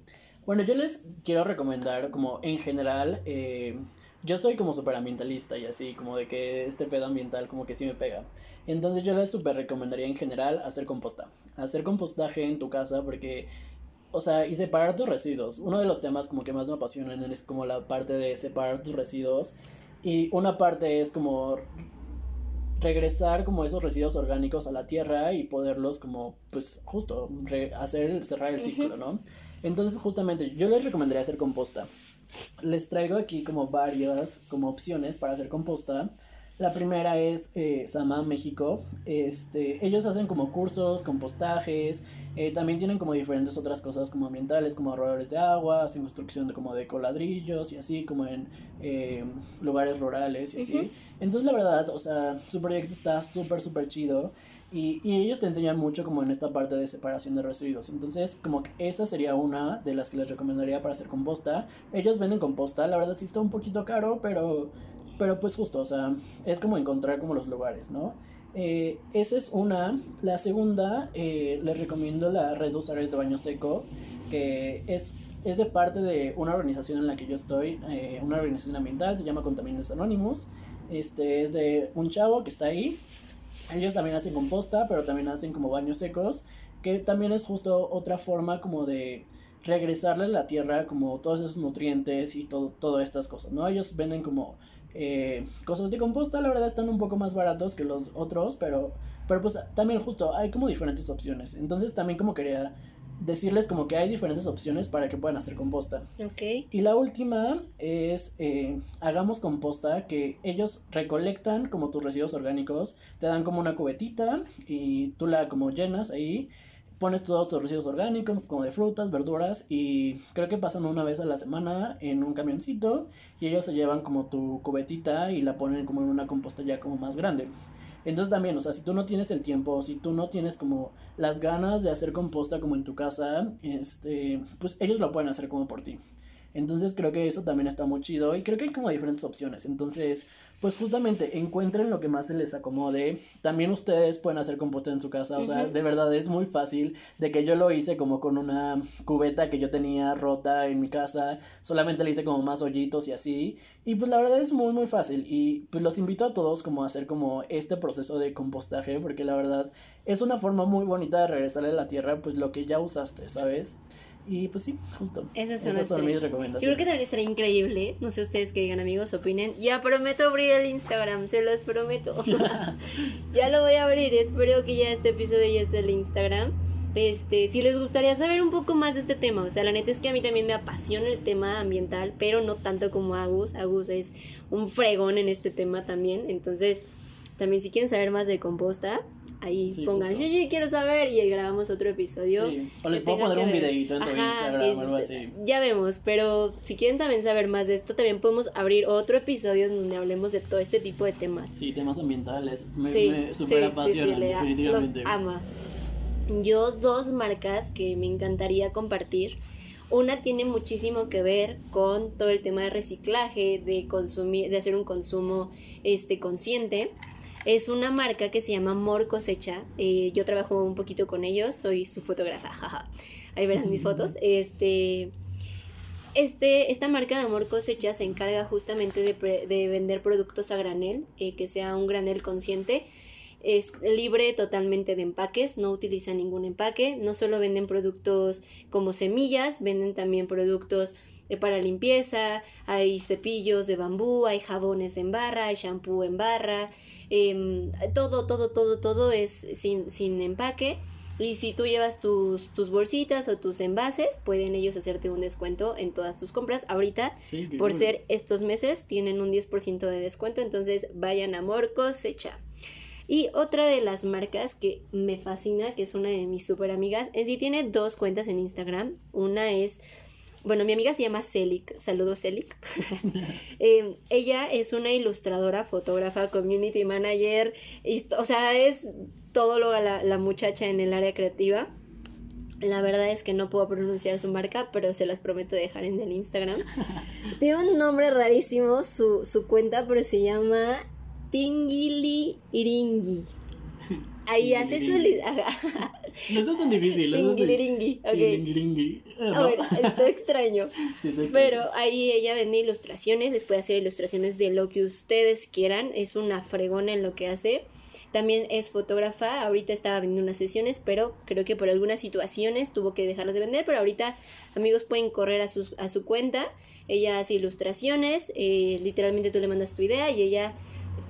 Bueno, yo les quiero recomendar como en general... Eh, yo soy como súper ambientalista y así, como de que este pedo ambiental como que sí me pega. Entonces yo les súper recomendaría en general hacer composta. Hacer compostaje en tu casa porque, o sea, y separar tus residuos. Uno de los temas como que más me apasionan es como la parte de separar tus residuos. Y una parte es como regresar como esos residuos orgánicos a la tierra y poderlos como, pues justo, hacer, cerrar el ciclo, ¿no? Entonces justamente yo les recomendaría hacer composta. Les traigo aquí como varias como opciones para hacer composta. La primera es eh, Sama México. Este, ellos hacen como cursos, compostajes, eh, también tienen como diferentes otras cosas como ambientales, como ahorradores de agua, hacen construcción de, como de coladrillos y así, como en eh, lugares rurales y así. Entonces la verdad, o sea, su proyecto está súper, súper chido. Y, y, ellos te enseñan mucho como en esta parte de separación de residuos. Entonces, como que esa sería una de las que les recomendaría para hacer composta. Ellos venden composta, la verdad sí está un poquito caro, pero pero pues justo, o sea, es como encontrar como los lugares, ¿no? Eh, esa es una. La segunda, eh, les recomiendo la red de usuarios de baño seco, que es, es de parte de una organización en la que yo estoy, eh, una organización ambiental, se llama Contaminantes Anónimos. Este es de un chavo que está ahí. Ellos también hacen composta, pero también hacen como baños secos, que también es justo otra forma como de regresarle a la tierra como todos esos nutrientes y todo, todas estas cosas, ¿no? Ellos venden como eh, cosas de composta, la verdad, están un poco más baratos que los otros, pero, pero pues también justo hay como diferentes opciones. Entonces también como quería decirles como que hay diferentes opciones para que puedan hacer composta. Ok. Y la última es eh, hagamos composta, que ellos recolectan como tus residuos orgánicos, te dan como una cubetita y tú la como llenas ahí pones todos tus residuos orgánicos, como de frutas, verduras, y creo que pasan una vez a la semana en un camioncito y ellos se llevan como tu cubetita y la ponen como en una composta ya como más grande. Entonces también, o sea, si tú no tienes el tiempo, si tú no tienes como las ganas de hacer composta como en tu casa, este, pues ellos lo pueden hacer como por ti. Entonces creo que eso también está muy chido y creo que hay como diferentes opciones. Entonces, pues justamente encuentren lo que más se les acomode. También ustedes pueden hacer composta en su casa. O sea, de verdad es muy fácil. De que yo lo hice como con una cubeta que yo tenía rota en mi casa. Solamente le hice como más hoyitos y así. Y pues la verdad es muy muy fácil. Y pues los invito a todos como a hacer como este proceso de compostaje. Porque la verdad es una forma muy bonita de regresarle a la tierra pues lo que ya usaste, ¿sabes? Y pues sí, justo. Esas son, mis recomendaciones. Yo creo que también estaría increíble. No sé ustedes qué digan, amigos, opinen. Ya prometo abrir el Instagram, se los prometo. ya lo voy a abrir. Espero que ya este episodio ya esté en el Instagram. Este, si les gustaría saber un poco más de este tema, o sea, la neta es que a mí también me apasiona el tema ambiental, pero no tanto como Agus. Agus es un fregón en este tema también. Entonces, también si quieren saber más de composta, ahí pongan, sí, sí, quiero saber y grabamos otro episodio. Sí. O les puedo poner un videito en tu Instagram o algo así. Ya vemos, pero si quieren también saber más de esto, también podemos abrir otro episodio donde hablemos de todo este tipo de temas. Sí, temas ambientales. Me, me super apasionan, definitivamente. ama. Yo dos marcas que me encantaría compartir. Una tiene muchísimo que ver con todo el tema de reciclaje, de consumir, de hacer un consumo este consciente es una marca que se llama Mor Cosecha. Eh, yo trabajo un poquito con ellos, soy su fotógrafa, jaja. Ahí verán mis fotos. Este, este, esta marca de Amor Cosecha se encarga justamente de, vender productos a granel, eh, que sea un granel consciente. Es libre totalmente de empaques, no utiliza ningún empaque. No solo venden productos como semillas, venden también productos para limpieza, hay cepillos de bambú, hay jabones en barra, hay shampoo en barra, Em, todo, todo, todo, todo es sin, sin empaque. Y si tú llevas tus, tus, bolsitas o tus envases, pueden ellos hacerte un descuento en todas tus compras. Ahorita, por ser estos meses, tienen un 10% de descuento. Entonces, vayan a Morcos Cosecha. Y otra de las marcas que me fascina, que es una de mis super amigas, en sí tiene dos cuentas en Instagram. Una es bueno, mi amiga se llama Celic, saludos Celic. Em, ella es una ilustradora, fotógrafa, community manager, o sea, es todo lo la, la muchacha en el área creativa. La verdad es que no puedo pronunciar su marca, pero se las prometo dejar en el Instagram. Tiene un nombre rarísimo su, su cuenta, pero se llama Tingili Iringi. Ahí hace su... No está tan difícil. Tingiringui. Okay. A ver, está extraño. Pero ahí ella vende ilustraciones, les puede hacer ilustraciones de lo que ustedes quieran. Es una fregona en lo que hace. También es fotógrafa, ahorita estaba vendiendo unas sesiones, pero creo que por algunas situaciones tuvo que dejarlas de vender, pero ahorita amigos pueden correr a, sus, a su cuenta, ella hace ilustraciones, eh, literalmente tú le mandas tu idea y ella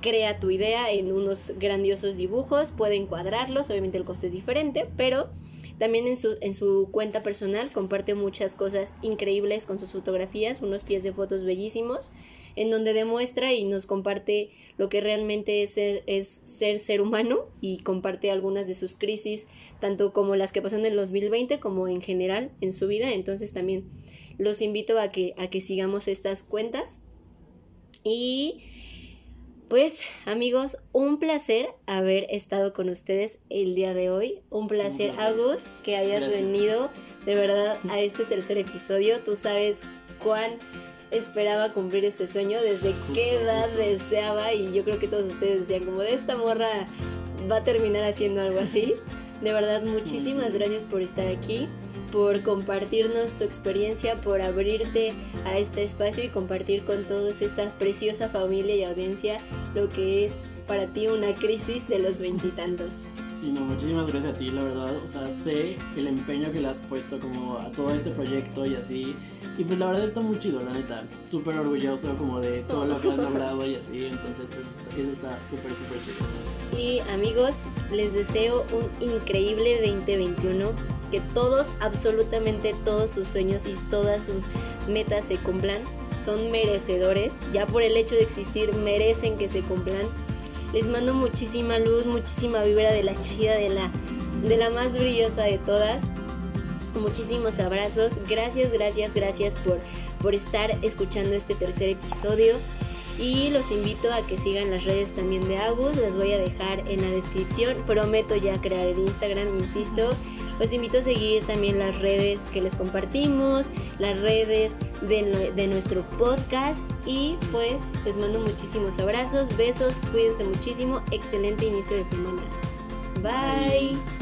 crea tu idea en unos grandiosos dibujos, puede encuadrarlos, obviamente el costo es diferente, pero también en su, en su cuenta personal comparte muchas cosas increíbles con sus fotografías, unos pies de fotos bellísimos, en donde demuestra y nos comparte lo que realmente es ser, es ser ser humano y comparte algunas de sus crisis, tanto como las que pasó en el 2020 como en general en su vida. Entonces también los invito a que, a que sigamos estas cuentas. Y pues amigos, un placer haber estado con ustedes el día de hoy. Un placer, Agus, que hayas venido de verdad a este tercer episodio. Tú sabes cuán esperaba cumplir este sueño, desde qué edad deseaba y yo creo que todos ustedes decían como de esta morra va a terminar haciendo algo así. De verdad, muchísimas gracias por estar aquí, por compartirnos tu experiencia, por abrirte a este espacio y compartir con todos esta preciosa familia y audiencia lo que es para ti una crisis de los veintitantos. Sí, no, muchísimas gracias a ti, la verdad. O sea, sé el empeño que le has puesto como a todo este proyecto y así. Y pues la verdad está muy chido, la neta. Súper orgulloso como de todo lo que has logrado y así. Entonces, pues eso está súper, súper chido. Y amigos, les deseo un increíble 2021. Que todos, absolutamente todos sus sueños y todas sus metas se cumplan. Son merecedores. Ya por el hecho de existir, merecen que se cumplan les mando muchísima luz, muchísima vibra de la chida, de la, de la más brillosa de todas. Muchísimos abrazos. Gracias, gracias, gracias por, por estar escuchando este tercer episodio. Y los invito a que sigan las redes también de Agus. Las voy a dejar en la descripción. Prometo ya crear el Instagram, insisto. Los invito a seguir también las redes que les compartimos, las redes de, de nuestro podcast y pues les mando muchísimos abrazos, besos, cuídense muchísimo, excelente inicio de semana. Bye.